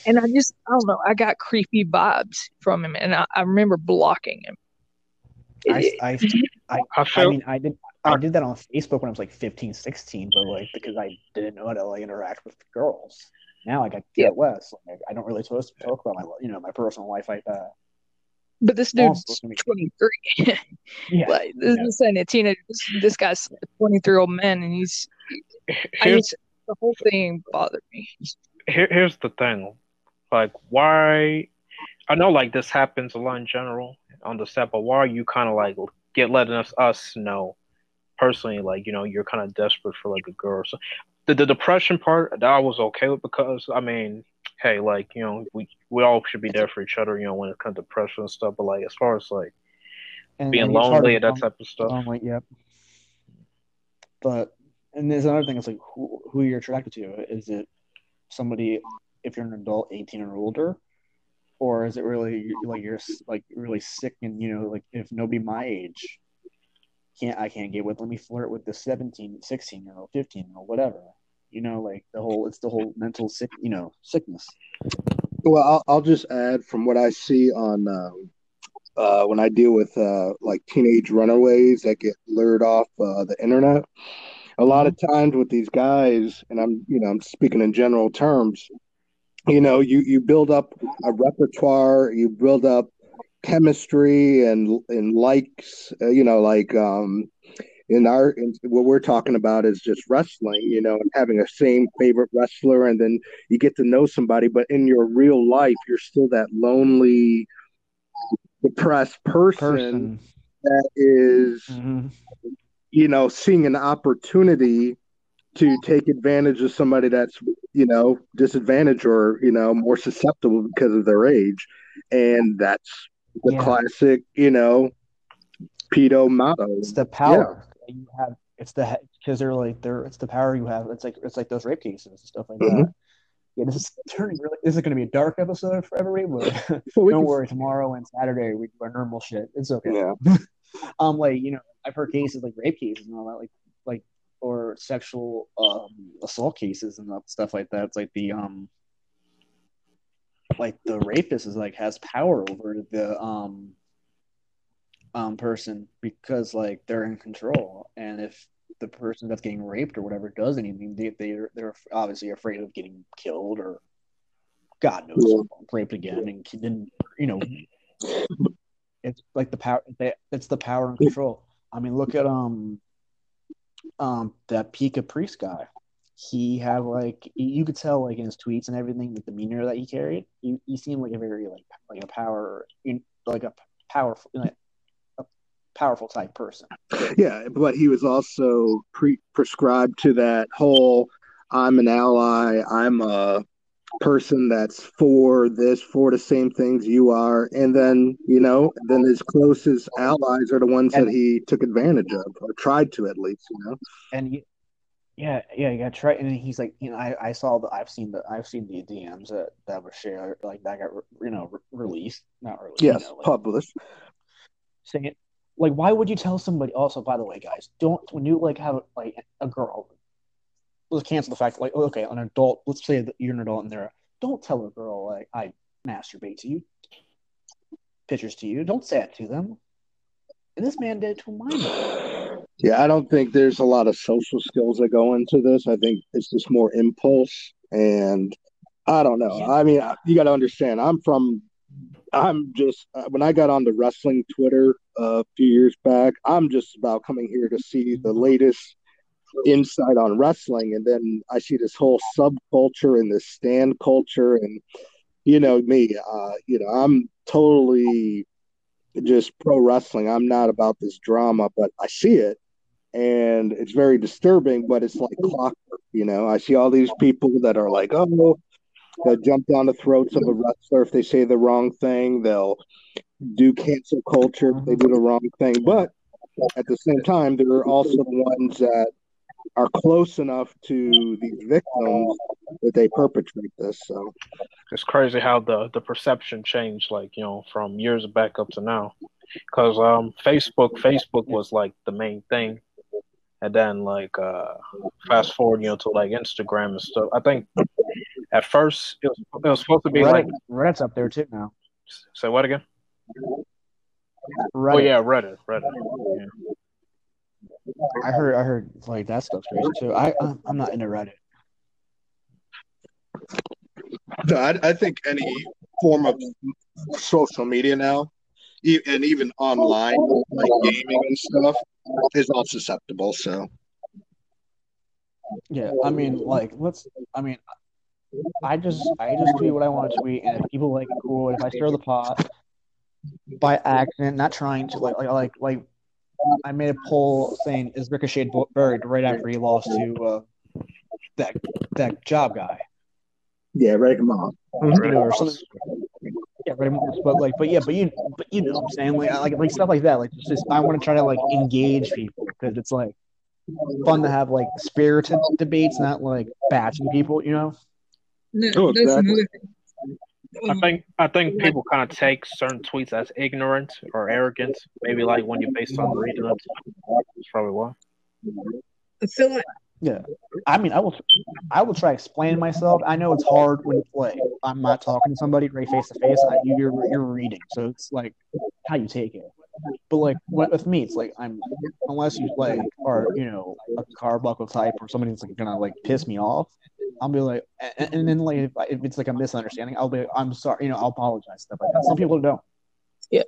And I just, I don't know, I got creepy vibes from him, and I, I remember blocking him. I, I, *laughs* I I feel mean, I did I did that on Facebook when I was like 15, 16, but like because I didn't know how to like interact with girls. Now like, I got Yeah. get west. Like, I don't really supposed to talk about my you know my personal life like that. But this dude's be- 23. *laughs* Yeah, like this yeah. is a teenager. This, this guy's a 23 year old man, and he's. I just, the whole thing bothered me. here, here's the thing like why i know like this happens a lot in general on the set but why are you kind of like get letting us us know personally like you know you're kind of desperate for like a girl so the, the depression part that i was okay with because i mean hey like you know we we all should be there for each other you know when it comes to depression and stuff but like as far as like and, being and lonely and that type of stuff lonely, yep. But and there's another thing. It's like who who you're attracted to. Is it somebody if you're an adult, 18 or older, or is it really like you're like really sick and you know like if nobody my age can't I can't get with let me flirt with the 17, 16 year old, 15 year old, whatever. You know, like the whole it's the whole mental sick, you know, sickness. Well, I'll, I'll just add from what I see on um, uh, when I deal with uh, like teenage runaways that get lured off uh, the internet. A lot of times with these guys, and I'm you know I'm speaking in general terms. You know, you you build up a repertoire, you build up chemistry and and likes. Uh, you know, like um, in our in, what we're talking about is just wrestling. You know, and having a same favorite wrestler, and then you get to know somebody. But in your real life, you're still that lonely, depressed person, Person. that is Mhm. you know, seeing an opportunity to take advantage of somebody that's, you know, disadvantaged or, you know, more susceptible because of their age. And that's the Yeah. classic, you know, pedo motto. It's the power that you have. It's the because they're like they're it's the power you have. It's like it's like those rape cases and stuff like Mhm. that. Yeah, this is turning really. This is going to be a dark episode for everybody, but *laughs* don't worry. Tomorrow and Saturday we do our normal shit. It's okay. Yeah. *laughs* um, like you know, I've heard cases like rape cases and all that, like or sexual um assault cases and stuff like that. It's like the um like the rapist is like has power over the um um person because like they're in control and if the person that's getting raped or whatever does anything they they're, they're obviously afraid of getting killed or god knows Yeah. raped again and then you know it's like the power they, it's the power and control i mean look at um um that pika priest guy. He had like you could tell like in his tweets and everything the demeanor that he carried. He, he seemed like a very like like a power like a powerful like a powerful type person. Yeah, but he was also pre prescribed to that whole I'm an ally, I'm a person that's for this, for the same things you are. And then, you know, then his closest allies are the ones that he took advantage of, or tried to at least, you know. and he, yeah yeah yeah try and he's like you know I, I saw the I've seen the I've seen the DMs that that were shared like that got you know re- released not released Yes, you know, like, published. saying like why would you tell somebody also by the way guys don't when you like have like a girl let's cancel the fact like okay an adult let's say that you're an adult and they're don't tell a girl like I masturbate to you pictures to you don't say it to them and this man did it to a minor Yeah, I don't think there's a lot of social skills that go into this. I think it's just more impulse. And I don't know. Yeah. I mean, you got to understand, I'm from, I'm just, uh, when I got on the wrestling Twitter uh, a few years back, I'm just about coming here to see the latest insight on wrestling. And then I see this whole subculture and this stan culture. And, you know, me, uh, you know, I'm totally just pro wrestling. I'm not about this drama, but I see it and it's very disturbing, but it's like clockwork, you know. I see all these people that are like, oh, they'll jump down the throats of a wrestler if they say the wrong thing, they'll do cancel culture if they do the wrong thing. But at the same time, there are also the ones that are close enough to these victims that they perpetrate this. So It's crazy how the the perception changed, like you know, from years back up to now. Because um, Facebook, Facebook was like the main thing, and then like uh, fast forward, you know, to like Instagram and stuff. I think at first it was it was supposed to be like Reddit, Reddit's up there too now say what again? Reddit. Oh yeah, Reddit, Reddit. Yeah. I heard I heard like that stuff's crazy too I I'm I'm not into Reddit No, I, I think any form of social media now, and even online, like gaming and stuff, is all susceptible. So Yeah, I mean, like, let's. I mean, I just, I just tweet what I want to tweet, and if people like it, cool. If I stir the pot by accident, not trying to, like, like, like, like I made a poll saying is Ricochet buried right after he lost to uh, that that job guy, yeah, right, come on. you know, or something. Yeah, right. But like, but yeah, but you, but you know, what I'm saying like, like, like stuff like that. Like, it's just I want to try to like engage people because it's like fun to have like spirited debates, not like bashing people. You know. No, Oh, that's exactly. another thing. I um, think I think people kind of take certain tweets as ignorant or arrogant. Maybe like when you're based on reading it. That's probably why. So, Yeah, I mean, I will, I will try explaining myself. I know it's hard when you play. I'm not talking to somebody right face to face. You're you're reading, so it's like how you take it. But like with with me, it's like I'm unless you like are you know a Carbuckle type or somebody that's like gonna like piss me off. I'll be like, and, and then like if, if it's like a misunderstanding, I'll be like, I'm sorry, you know, I'll apologize stuff like that. Some people don't. Yeah.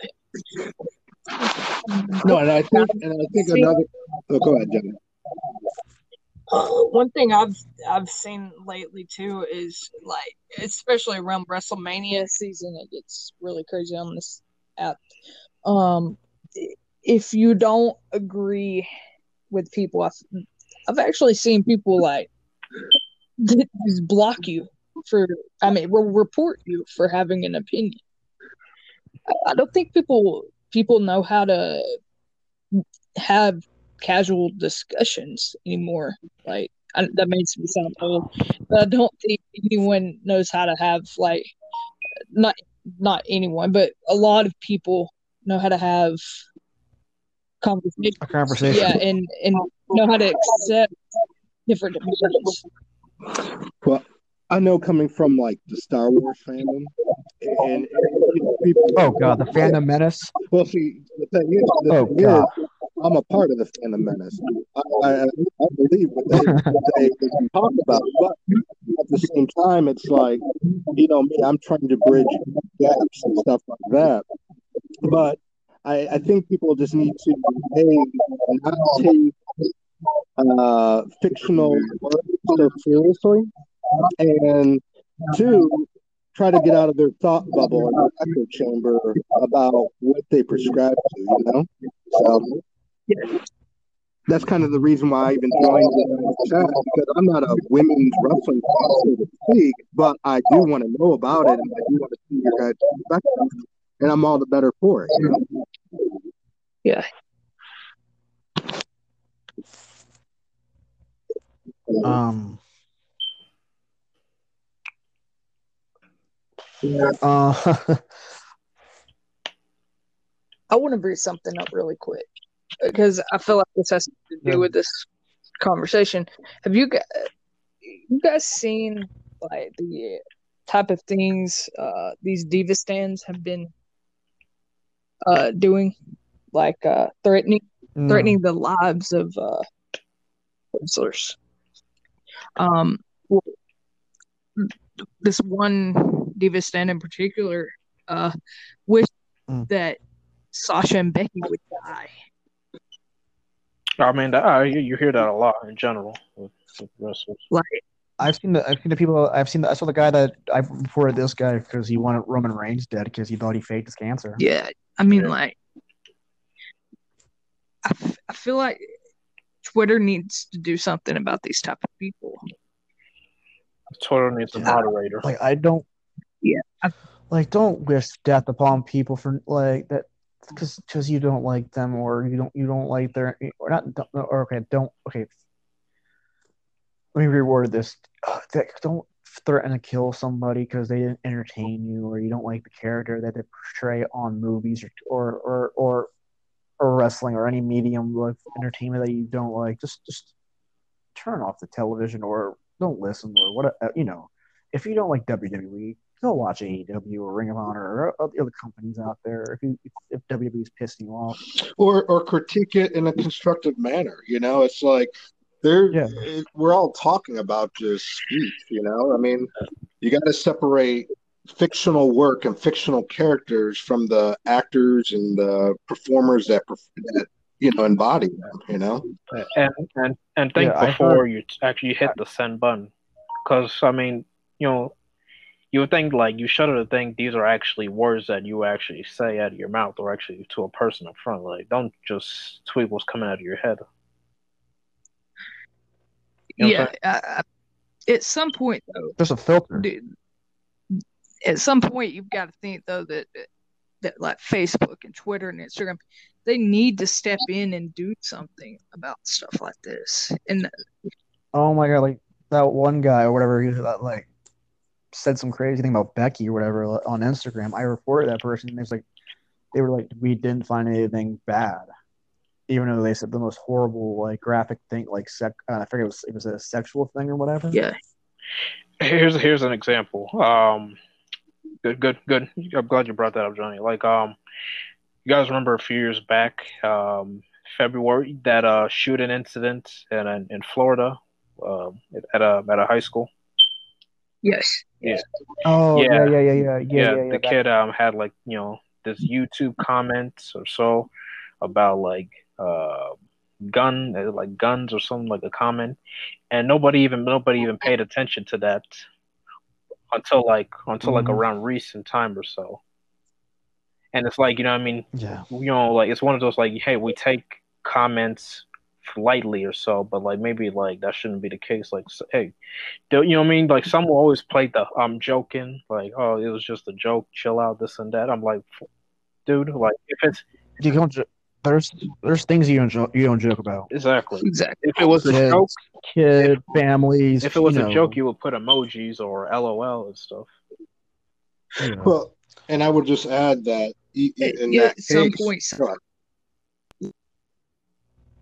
No, and I think, and I think another. Oh, go ahead, Johnny. One thing I've I've seen lately too is like especially around WrestleMania season it gets really crazy on this app. Um if you don't agree with people I've, I've actually seen people like just block you for I mean will report you for having an opinion. I, don't think people people know how to have casual discussions anymore. Like I, that makes me sound old, but I don't think anyone knows how to have like not not anyone, but a lot of people know how to have conversations. A conversation. Yeah, and and know how to accept different opinions. Well, I know coming from like the Star Wars fandom, and, and people. Oh god, the Fandom Menace. Well, see, the thing is, the Oh thing is. I'm a part of the Fandom Menace. I, I, I believe what they, what they, they talk about, but at the same time, it's like, you know, me, I'm trying to bridge gaps and stuff like that. But I, I think people just need to a not take uh, fictional work so seriously, and two, try to get out of their thought bubble and echo chamber about what they prescribe to. You know, so that's kind of the reason why I even joined the chat because I'm not a women's wrestling fan, to speak, but I do want to know about it and I do want to see your guys' perspective, and I'm all the better for it. You know? Yeah. Um. Uh, *laughs* I want to bring something up really quick because I feel like this has to do with this conversation. Have you guys, you guys seen like the type of things uh, these diva stans have been uh, doing, like uh, threatening no. threatening the lives of uh, wrestlers? Um, well, this one diva stan in particular uh, wished Mm. that Sasha and Becky would die. I mean, that, uh, you, you hear that a lot in general with, with wrestlers. Like, I've seen the I've seen the people I've seen the, I saw the guy that I reported this guy because he wanted Roman Reigns dead because he thought he faked his cancer. yeah, I mean, Yeah. like, I, f- I feel like Twitter needs to do something about these type of people. Twitter needs a Yeah. moderator. Like I don't. Yeah, I- Like don't wish death upon people for like that because because you don't like them or you don't you don't like their or not don't, or okay don't okay. Let me reword this. Uh, that- don't threaten to kill somebody because they didn't entertain you or you don't like the character that they portray on movies or or or or, or wrestling or any medium of entertainment that you don't like. Just just turn off the television or don't listen or what uh, you know. If you don't like WWE, go watch AEW or Ring of Honor or uh, other companies out there. If you if WWE is pissing you off, or or critique it in a constructive manner. You know, it's like they're Yeah. it, we're all talking about just speech. You know, I mean, you got to separate fictional work and fictional characters from the actors and the performers that that you know embody them. You know, and and and think Yeah, I before you actually hit the send button, because I mean, you know, you would think like you shudder to think these are actually words that you actually say out of your mouth or actually to a person in front. Like, don't just tweet what's coming out of your head. You know yeah. I, I, at some point, though, just a filter. dude, at some point, you've got to think though that that like Facebook and Twitter and Instagram, they need to step in and do something about stuff like this. And Oh my god, like that one guy or whatever he that like said some crazy thing about Becky or whatever on Instagram. I reported that person and it's like they were like we didn't find anything bad. even though they said the most horrible, like graphic thing, like sec, uh, I forget it was, it was a sexual thing or whatever. Yeah. Here's here's an example. Um, good, good, good. I'm glad you brought that up, Johnny. Like, um, you guys remember a few years back, um, February, that uh shooting incident in in, in Florida, um, at a at a high school. Yes. Yes, oh Yeah. yeah, yeah, yeah, yeah, yeah, yeah, yeah. yeah, the that- kid um had like you know this YouTube comments or so about like uh gun uh, like guns or something like a comment, and nobody even nobody even paid attention to that until like until like Mhm. around recent time or so. And it's like you know what I mean yeah. you know like it's one of those like hey we take comments lightly or so but like maybe like that shouldn't be the case like s- hey do- you know what I mean like some will always play the I'm joking like oh it was just a joke chill out this and that I'm like dude like if it's You don't. Jo- there's there's things you don't jo- you don't joke about. exactly Exactly. if it was a joke kid, families. if it was you a know, joke you would put emojis or LOL and stuff you know. Well, and I would just add that in Yeah, that at some point, Go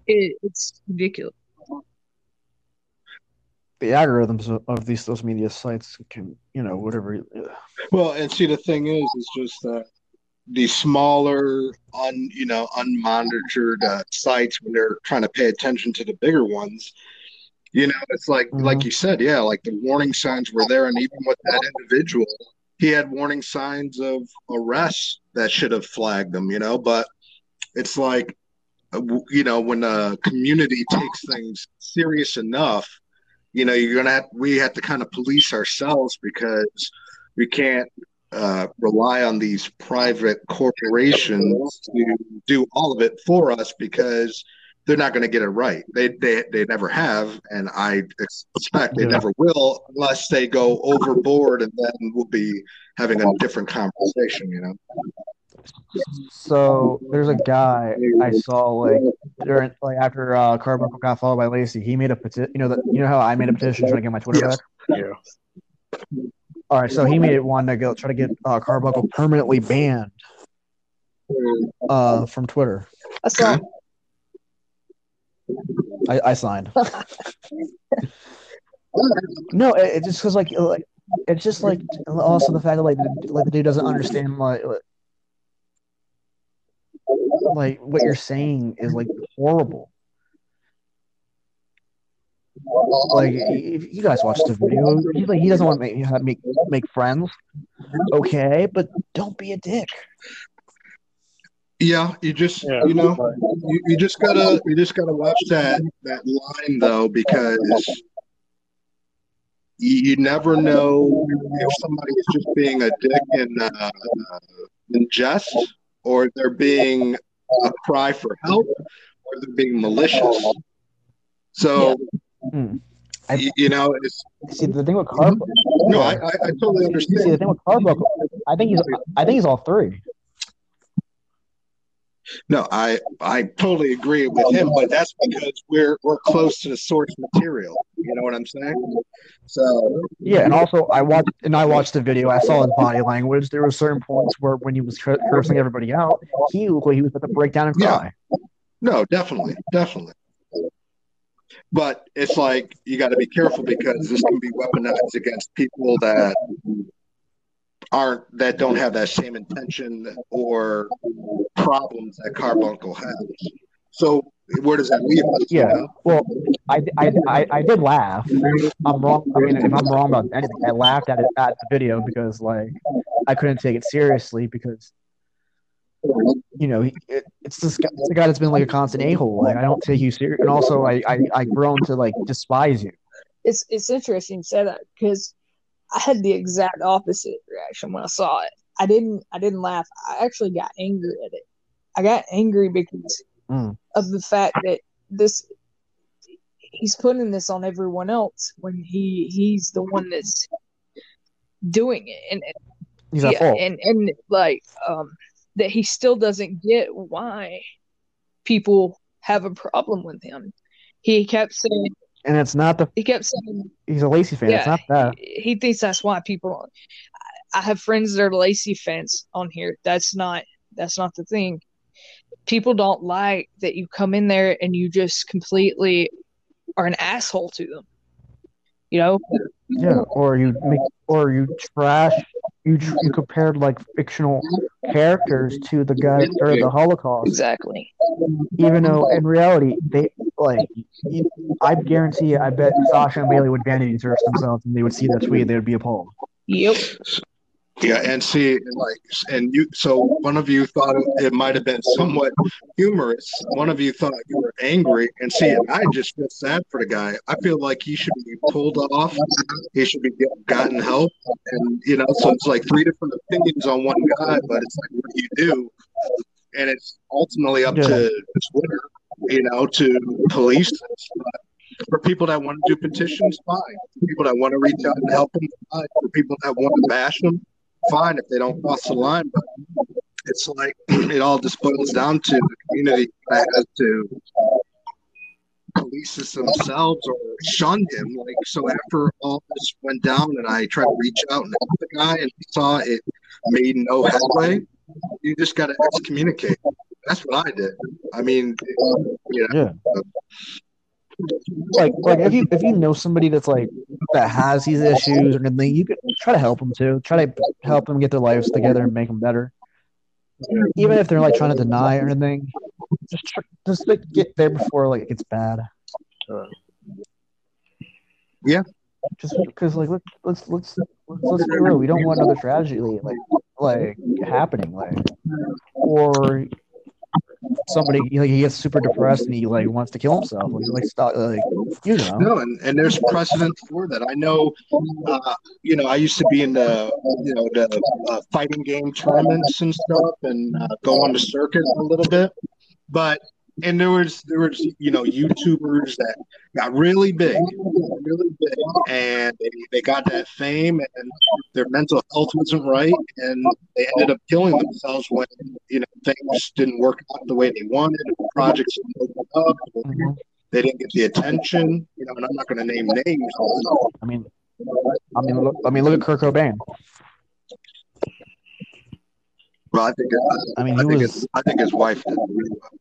it, it's ridiculous. the algorithms of, of these social media sites can, you know, whatever. Well, and see, the thing is, is just that the smaller, un you know, unmonitored uh, sites when they're trying to pay attention to the bigger ones, you know, it's like like Mhm. you said, yeah, like the warning signs were there, and even with that individual, he had warning signs of arrest that should have flagged them, you know. But it's like, uh, you know, when the community takes things serious enough, you know, you're gonna have we have to kind of police ourselves because we can't uh, rely on these private corporations to do all of it for us because they're not going to get it right. They, they they never have, and I expect they Yeah. never will unless they go overboard, and then we'll be having a different conversation. You know. So there's a guy I saw like during like after uh, Carbuncle got followed by Lacey. He made a petition. You know that you know how I made a petition trying to get my Twitter Yes. back. yeah All right, so he made it one to go try to get uh, Carbuncle permanently banned uh, from Twitter. I saw I, I signed. *laughs* no, it, it's just because like like it's just like also the fact that like the, like the dude doesn't understand like- like what you're saying is like horrible. Like if you guys watch the video, he's like he doesn't want to make make make friends. Okay, but don't be a dick. Yeah, you just Yeah. you know you, you just gotta you just gotta watch that that line though because you, you never know if somebody is just being a dick in uh, in jest or they're being a cry for help or they're being malicious. So Hmm. I- you, know it's See the thing with no I, I, I totally understand. See the thing with Carbuncle. I think he's I think he's all three. No, I I totally agree with him, but that's because we're we're close to the source material. You know what I'm saying? So Yeah, and also I watched and I watched the video. I saw his body language. There were certain points where when he was cursing everybody out, he looked like he was about to break down and Yeah. cry. no, definitely, definitely. But it's like you got to be careful because this can be weaponized against people that aren't that don't have that same intention or problems that Carbuncle has. So where does that leave us? Yeah. Well, I, I, I, I did laugh. I'm wrong. I mean, if I'm wrong about anything, I laughed at it at the video because like I couldn't take it seriously because you know he, it, it's this guy, it's a guy that's been like a constant a hole. Like I don't take you serious, and also I, I I grown to like despise you. it's it's interesting you say that because I had the exact opposite reaction when I saw it. I didn't I didn't laugh. I actually got angry at it. I got angry because Mm. of the fact that this he's putting this on everyone else when he he's the one that's doing it and and- He's at yeah, fault. and and like um that he still doesn't get why people have a problem with him. He kept saying And it's not the he kept saying he's a Lacey fan. It's Yeah. not that. he thinks that's why people I have friends that are Lacey fans on here. That's not that's not the thing. people don't like that you come in there and you just completely are an asshole to them. You know? Yeah, or you make, or you trash, you you compared like fictional characters to the guy or the Holocaust, Exactly. even though in reality they like. You, I guarantee, I bet Sasha and Bayley would vanity search themselves and they would see that tweet, they would be appalled. Yep. Yeah, and see, like, and you. So one of you thought it might have been somewhat humorous. One of you thought you were angry, and see, I just feel sad for the guy. I feel like he should be pulled off. He should be gotten help, and you know, so it's like three different opinions on one guy, but it's like, what do you do? And it's ultimately up Yeah. to Twitter, you know, to police this. But for people that want to do petitions, fine. For people that want to reach out and help them, fine. For people that want to bash them, fine if they don't cross the line. But it's like it all just boils down to the community that has to police this themselves or shun him. Like so, after all this went down, and I tried to reach out and help the guy, and he saw it made no headway. You just got to excommunicate. That's what I did. I mean, you know, Yeah. Like, like if you if you know somebody that's like that has these issues or anything, you could try to help them too. Try to help them get their lives together and make them better. Even if they're like trying to deny or anything, just tr- just like, get there before like it gets bad. Uh, Yeah. Just because like let's let's let's let's, let's be real. We don't want another tragedy like like happening like or somebody like he gets super depressed and he like wants to kill himself. Like stop like you know. No, and, and there's precedent for that. I know, uh, you know, I used to be in the, you know, the uh, fighting game tournaments and stuff, and uh, go on the circuit a little bit. But and there was there was you know YouTubers that got really big, really big, and they, they got that fame, and their mental health wasn't right, and they ended up killing themselves when you know things didn't work out the way they wanted, projects didn't open up, Mhm. they didn't get the attention, you know, and I'm not going to name names. I mean, I mean, look, I mean, look at Kurt Cobain. Well, I think I mean, I think was his, I think his wife did. really well.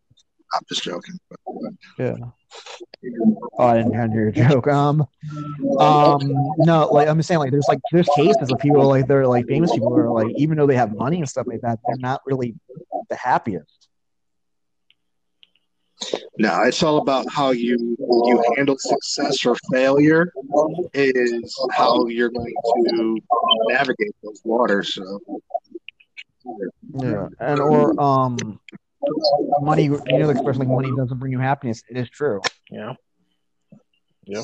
I'm just joking. Yeah. Oh, I didn't hear your joke. Um, um, no, like I'm just saying, like there's like there's cases of people like they're like famous people who are like even though they have money and stuff like that, they're not really the happiest. no, it's all about how you you handle success or failure. Is how you're going to navigate those waters. So Yeah, and or um, money. You know, the expression like money doesn't bring you happiness. It is true. yeah. Yeah.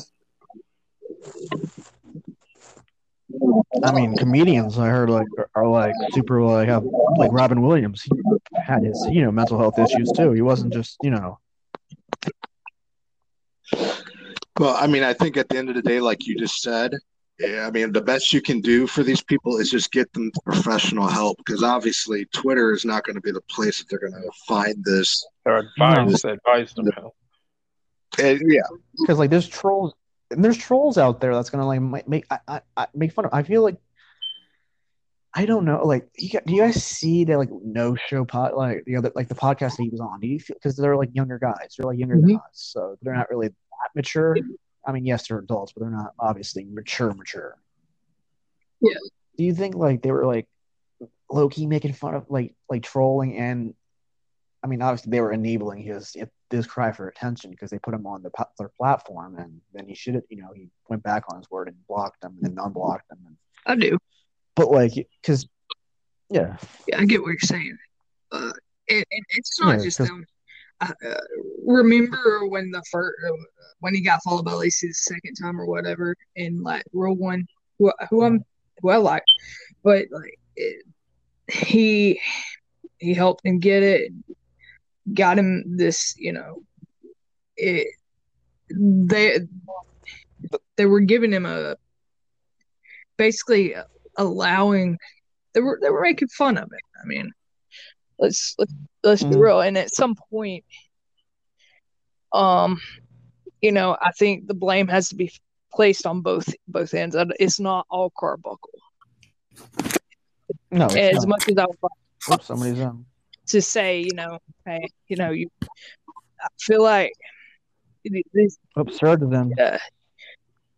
I mean, comedians I heard like are, are like super like have like Robin Williams. He had his you know mental health issues too. He wasn't just you know Well, I mean, I think at the end of the day, like you just said, yeah, I mean, the best you can do for these people is just get them professional help because obviously Twitter is not going to be the place that they're going to find this. Or advise advise them how. And, yeah, because like there's trolls and there's trolls out there that's gonna like ma- make I, I, I make fun of. I feel like I don't know. Like, you got, do you guys see the like no show pod like the other like the podcast that he was on? Do you feel because they're like younger guys, they're like younger mm-hmm. than us, so they're not really that mature. I mean, yes, they're adults, but they're not obviously mature. Mature. Yeah. Do you think like they were like low key making fun of like like trolling and I mean, obviously they were enabling his his cry for attention because they put him on the their platform, and then he should have, you know, he went back on his word and blocked them and then unblocked them. And, I do. but like, because yeah, Yeah, I get what you're saying. Uh, and, and it's not Yeah, just them. Uh, uh, remember when the first when he got followed by Lacey the second time or whatever in like Row One, who, who I'm who I like, but like it, he he helped him get it, got him this, you know, it they they were giving him a basically allowing they were they were making fun of it. I mean, let's let's let's be Mhm. real. And at some point, um, you know, I think the blame has to be placed on both both ends. It's not all Carbuckle. no, it's As not. much as I would like, Oops, somebody's um. to say, you know, hey, you know, you I feel like these Absurd to them. yeah, I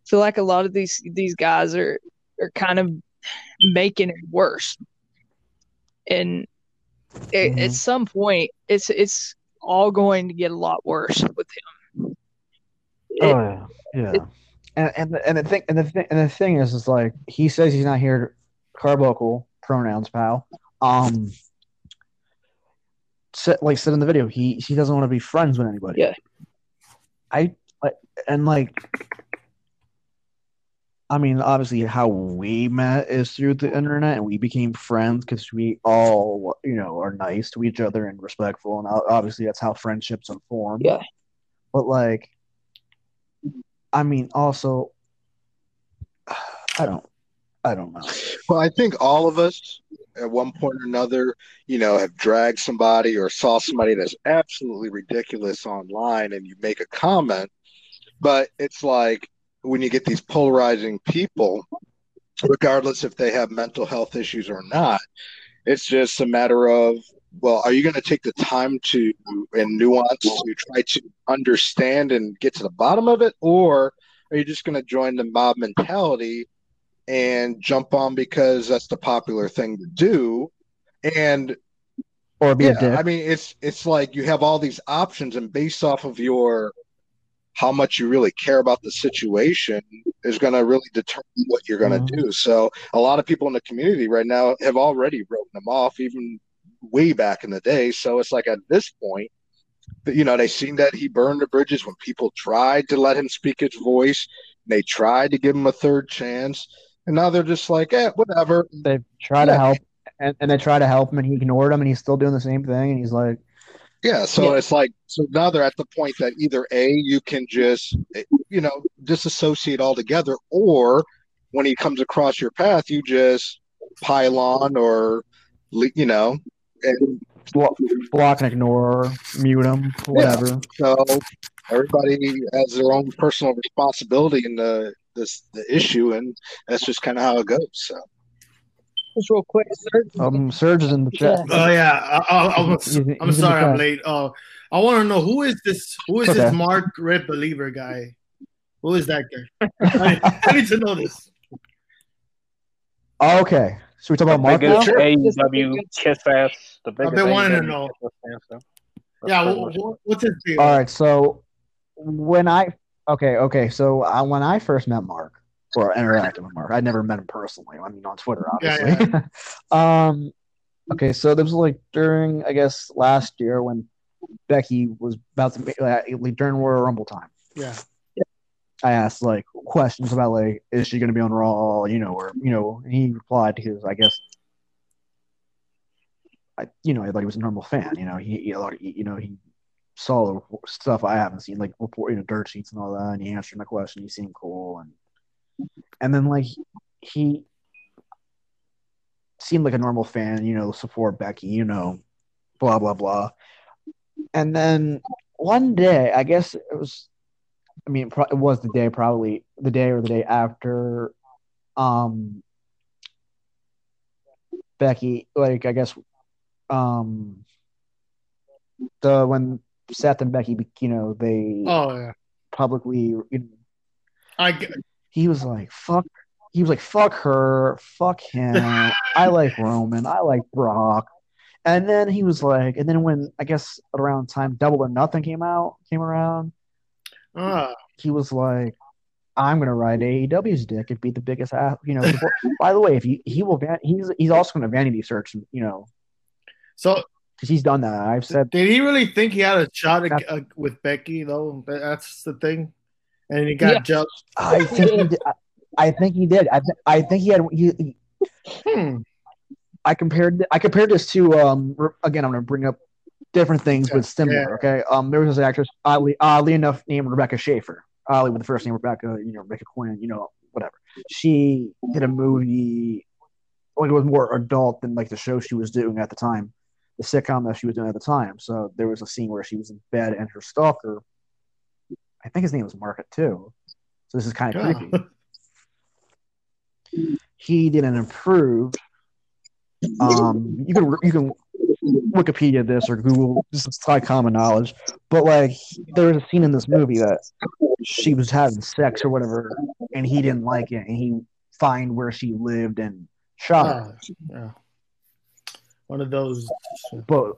feel like a lot of these these guys are are kind of making it worse, and it, Mhm. at some point, it's it's all going to get a lot worse with him. It- Oh yeah, yeah. And and the, and the thing and the thing and the thing is, is like he says he's not here. Carbuncle pronouns, pal. Um, said, like said in the video, he he doesn't want to be friends with anybody. Yeah. I like and like. I mean, obviously, how we met is through the internet, and we became friends because we all, you know, are nice to each other and respectful, and obviously, that's how friendships are formed. Yeah. But like, I mean, also, I don't, I don't know. Well, I think all of us at one point or another, you know, have dragged somebody or saw somebody that's absolutely ridiculous online and you make a comment. But it's like when you get these polarizing people, regardless if they have mental health issues or not, it's just a matter of, well, are you going to take the time to and nuance to try to understand and get to the bottom of it? Or are you just going to join the mob mentality and jump on because that's the popular thing to do? And Or be a yeah, dick. I mean, it's it's like you have all these options, and based off of your how much you really care about the situation is going to really determine what you're going to Mhm. do. So, a lot of people in the community right now have already written them off, even way back in the day. So, it's like at this point, you know, they seen that he burned the bridges when people tried to let him speak his voice. They tried to give him a third chance, and now they're just like, eh, whatever. they try to help, and, and they try to help him, and he ignored them, and he's still doing the same thing, and he's like, Yeah, so Yeah. it's like so now they're at the point that either A, you can just you know, disassociate altogether, or when he comes across your path, you just pile on or you know, and blo- block and ignore, mute them, whatever. so everybody has their own personal responsibility in the this the issue and that's just kind of how it goes. So Just real quick, sir. Um, Surge is in the chat. Oh yeah, I, I, I'm, He's- he's I'm the sorry I'm late. Uh, I want to know who is this? Who is Okay. this Mark Red Believer guy? Who is that guy? I, I need to know this. *laughs* Okay, so we talk about Mark biggest. AEW kiss ass. The biggest been wanting to know. kiss ass, so. That's Yeah, pretty wh- what's his deal? All right, so when I okay, okay, so I, when I first met Mark or interacted with Mark, I never met him personally. I mean, on Twitter, obviously. Yeah, obviously. *laughs* um, okay, so this was like during I guess last year when Becky was about to make like, during Royal Rumble time. Yeah, I asked like questions about like is she going to be on Raw, you know, or you know, and he replied because I guess I you know I thought he was a normal fan, you know, he, he you know he saw the stuff I haven't seen like report you know dirt sheets and all that, and he answered my question. He seemed cool, and and then like he seemed like a normal fan, you know, support Becky, you know, blah blah blah, and then one day I guess it was I mean, it was the day, probably the day or the day after, um, Becky, like I guess, um, the when Seth and Becky, you know, they Oh yeah. publicly, you know, I he was like, "Fuck," he was like, "Fuck her, fuck him." I *laughs* like Roman, I like Brock, and then he was like, and then when I guess around time Double or Nothing came out, came around. uh, he was like, "I'm gonna ride AEW's dick and be the biggest ass." You know. By the way, if you he will van, he's he's also gonna vanity search, you know, so because he's done that. I've said did he really think he had a shot at, uh, with Becky though? That's the thing, and he got Yeah. jumped. I think he did. I, I think he did. I, th- I think he had. He, he- Hmm. I compared. I compared this to um. Again, I'm gonna bring up different things, but similar. Okay. Um. There was this actress, oddly, oddly enough, named Rebecca Schaeffer. Oddly, with the first name Rebecca, you know, Rebecca Quin. You know, whatever. She did a movie. Like it was more adult than like the show she was doing at the time, the sitcom that she was doing at the time. So there was a scene where she was in bed and her stalker. I think his name was Market too. So this is kind of Yeah. creepy. he did an improved. Um, you can you can Wikipedia this or Google. This is like common knowledge. But like, there was a scene in this movie that she was having sex or whatever, and he didn't like it, and he find where she lived and shot her. Ah, yeah. One of those. But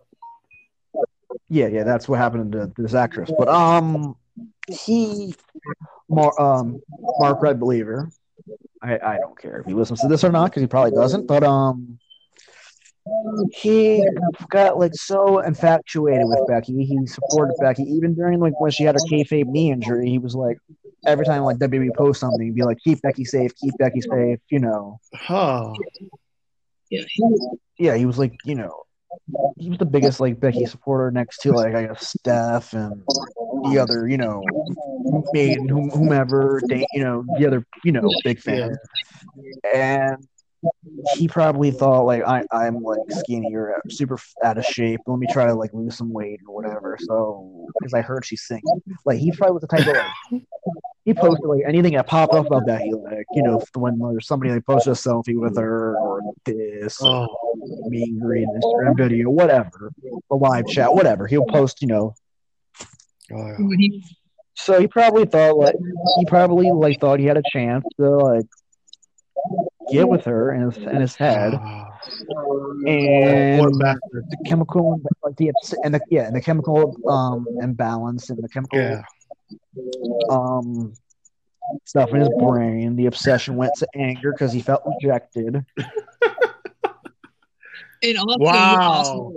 yeah, yeah, that's what happened to this actress. But um, he, Mar- um, Mark Red Believer. I I don't care if he listens to this or not because he probably doesn't. But um, he got like so infatuated with Becky. He supported Becky even during like when she had her kayfabe knee injury. He was like every time like WWE post something, he'd be like, "Keep Becky safe, keep Becky safe," you know. Oh, yeah, he was like, you know, he was the biggest like Becky supporter next to like I guess Steph and the other, you know, Maiden, whom- whomever, they, you know, the other, you know, big fan. And he probably thought like I I'm like skinny or super out of shape. Let me try to like lose some weight or whatever. So because I heard she's singing, like he probably was the type of like, he posted like anything that popped up about Becky, like you know when there's somebody like posted a selfie with her or this oh, meet and greet, Instagram video, whatever, a live chat, whatever. He'll post, you know. Oh, yeah. So he probably thought like he probably like thought he had a chance to like get with her in his in his head, and the chemical like the and the yeah and the chemical um imbalance and the chemical Yeah. um stuff in his brain. The obsession went to anger because he felt rejected. *laughs* And honestly, Wow.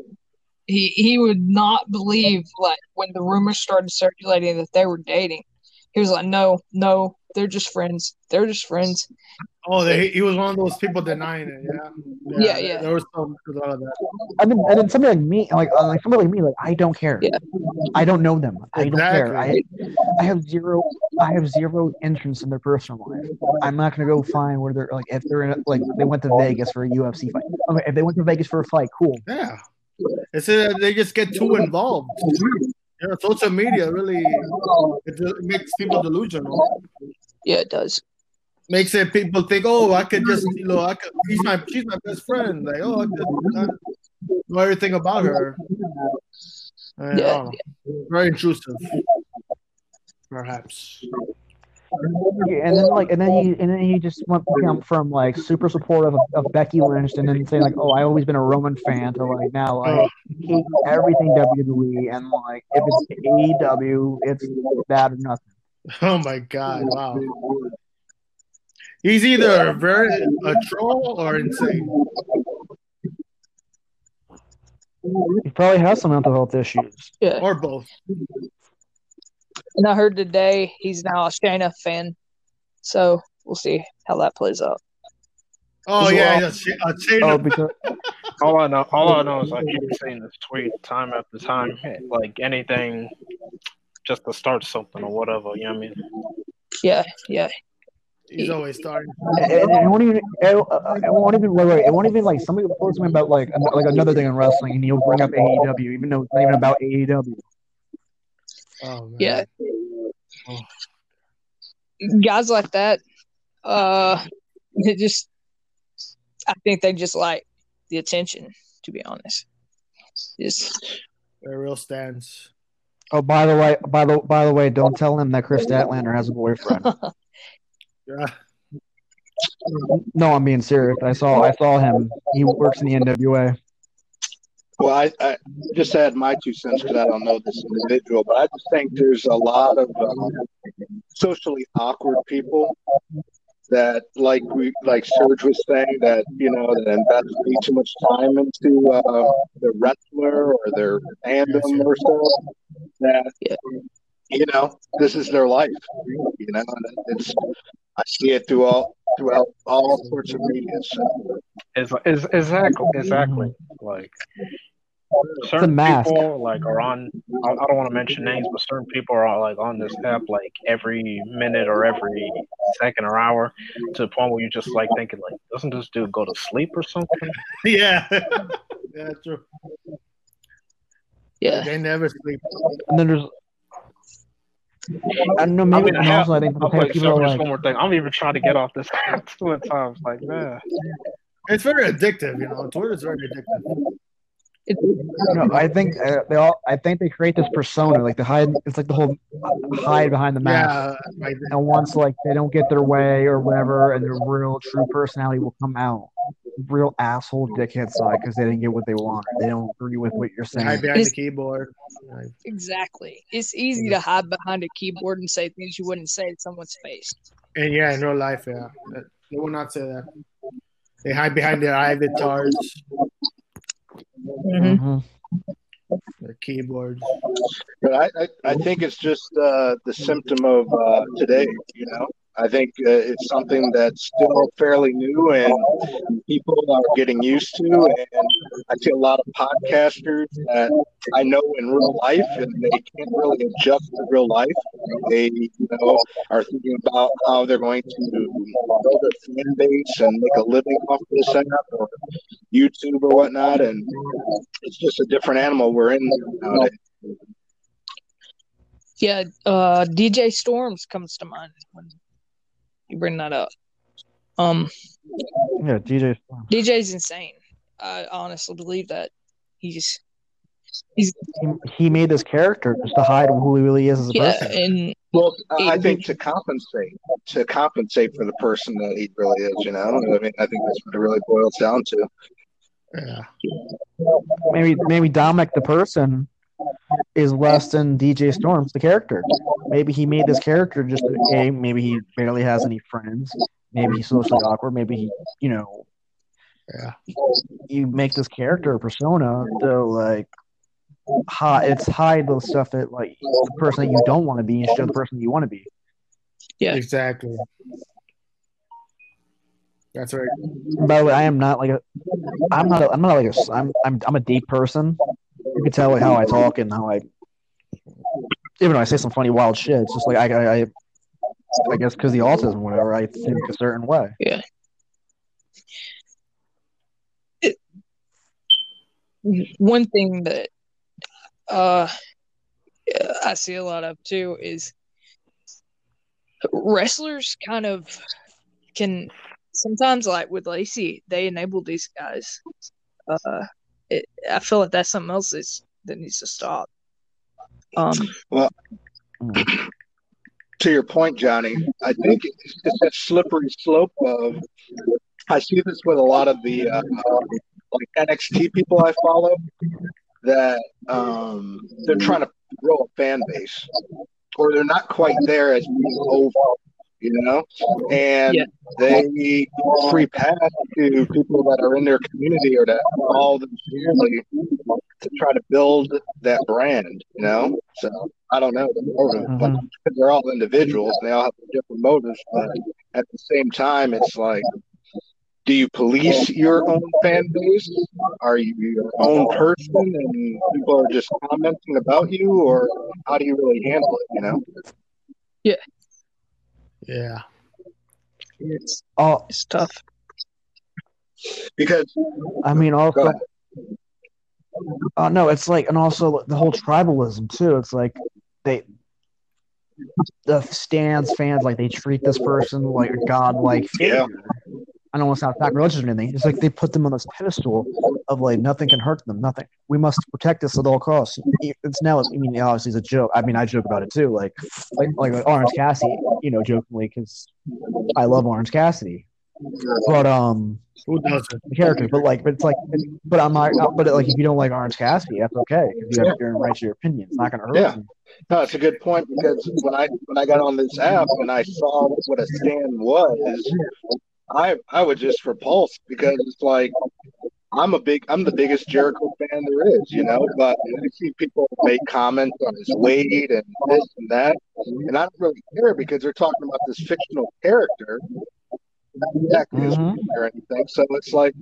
Also, he he would not believe like when the rumors started circulating that they were dating. He was like, "No, no, they're just friends. They're just friends." Oh, they, he was one of those people denying it. Yeah. Yeah, yeah. There was some a lot of that. And then, and then somebody like me, like uh, like somebody like me, like I don't care. Yeah. I don't know them. I don't care. I I have zero. I have zero interest in their personal life. I'm not gonna go find where they're like if they're in a, like they went to Vegas for a UFC fight. Okay, if they went to Vegas for a fight, cool. Yeah. It's uh, they just get too involved. Yeah, social media really it makes people delusional. Yeah, it does. Makes it people think, oh, I could just you know, I could. He's my she's my best friend. Like, oh, I could I know everything about her. And, Yeah, oh, very intrusive, perhaps. Yeah, and then like and then he and then he just went from, from like super supportive of, of Becky Lynch and then saying like, oh, I always been a Roman fan to like now like hate everything WWE and like if it's AEW, it's bad or nothing. *laughs* Oh my god! Wow. He's either a very a troll or insane. He probably has some mental health issues. Yeah. or both. And I heard today he's now a Shayna fan, so we'll see how that plays out. Oh As yeah, well. yeah, Sh- uh, Shayna. Oh, because *laughs* All I know, all I know is I keep *laughs* seeing this tweet time after time, like anything, just to start something or whatever. You know what I mean? Yeah, yeah, He's always starting. it, it won't even it, uh, it won't even wait, wait, it won't even like somebody will post something about like like another thing in wrestling and he'll bring up AEW even though it's not even about AEW. Oh man. yeah. Oh. Guys like that, uh, it just, I think they just like the attention. To be honest, just Their real stans. Oh, by the way, by the by the way, don't tell him that Kris Statlander has a boyfriend. *laughs* Yeah. no, I'm being serious. I saw I saw him. He works in the NWA. Well, I, I just add my two cents because I don't know this individual, but I just think there's a lot of um, socially awkward people that, like we, like Surge was saying, that you know that invest way too much time into uh, their wrestler or their fandom or so. That Yeah. you know, this is their life. You know, it's I see it through all throughout all sorts of media. So. Is is exactly exactly like certain mask. people like are on. I, I don't want to mention names, but certain people are like on this app like every minute or every second or hour to the point where you're just like thinking like, doesn't this dude go to sleep or something? *laughs* Yeah. *laughs* yeah, true. yeah, They never sleep. And then there's I don't know. I Maybe mean, and hell, also I think I'll because put people are just like, one more thing. I'm even trying to get off this *laughs* app two times. Like, man, It's very addictive, you know. Twitter's very addictive. It, No, I think uh, they all. I think they create this persona, like the hide. It's like the whole hide behind the mask. Yeah, like And once like they don't get their way or whatever, and their real true personality will come out, real asshole dickhead side because they didn't get what they wanted. They don't agree with what you're they hide saying. behind the keyboard. Exactly. It's easy to hide behind a keyboard and say things you wouldn't say to someone's face. and yeah, in real life, yeah, they will not say that. They hide behind their avatars, Mhm. Mhm. their keyboards. But I, I, I think it's just uh, the symptom of uh, today, you know. I think uh, it's something that's still fairly new and people are getting used to. And I see a lot of podcasters that I know in real life and they can't really adjust to real life. They, you know, are thinking about how they're going to build a fan base and make a living off this app or YouTube or whatnot. And it's just a different animal we're in nowadays. Yeah, uh, DJ Storms comes to mind when you bring that up. Um, Yeah, DJ. DJ's insane. I honestly believe that he's he's He, he made this character just to hide who he really is as a yeah, person. and Well, I think to compensate, to compensate for the person that he really is, you know. I mean, I think that's what it really boils down to. Yeah, Maybe maybe Dominic the person is less than DJ Storms the character. Maybe he made this character just a maybe he barely has any friends. Maybe he's socially awkward. Maybe he you know yeah, you make this character a persona to like hide it's hide the stuff that like the person that you don't want to be and show the person you want to be. Yeah. exactly. That's right. By the way, I am not like a I'm not a, I'm not like a I'm I'm I'm a deep person. You can tell like how I talk and how I even though I say some funny wild shit, it's just like I I I, I guess because the autism, or whatever, I think a certain way. Yeah. One thing that uh I see a lot of too is wrestlers kind of can sometimes like with Lacey, they enable these guys. Uh it, I feel like that's something else that's, that needs to stop. Um To your point, Johnny, I think it's just that slippery slope of. I see this with a lot of the uh, like NXT people I follow that um, they're trying to grow a fan base, or they're not quite there as being over, you know, and Yeah. they free pass to people that are in their community or that all the dearly to try to build that brand, you know. So I don't know the motive, but Mhm. because they're all individuals and they all have different motives, but at the same time, it's like. Do you police your own fan base? Are you your own person and people are just commenting about you, or how do you really handle it? You know? Yeah, it's all it's tough. Because I mean, Go also, ahead. uh, no, it's like, and also the whole tribalism too. It's like they, the stans fans, like they treat this person like a godlike Yeah. I don't want to sound sacrilegious or anything. It's like they put them on this pedestal of like nothing can hurt them, nothing. We must protect this at all costs. It's now, I mean, obviously it's a joke. I mean, I joke about it too, like like like, Orange Cassidy, you know, jokingly because I love Orange Cassidy, but um, who doesn't? the character, but like, but it's like, but I'm not, but like, if you don't like Orange Cassidy, that's okay because you have your right to your opinion. It's not going to hurt Yeah. you. no, it's a good point because when I when I got on this app and I saw what a stan was, I I was just repulse because it's like I'm a big I'm the biggest Jericho fan there is, you know, but I see people make comments on his weight and this and that, and I don't really care because they're talking about this fictional character. Not Mhm. or anything. So it's like,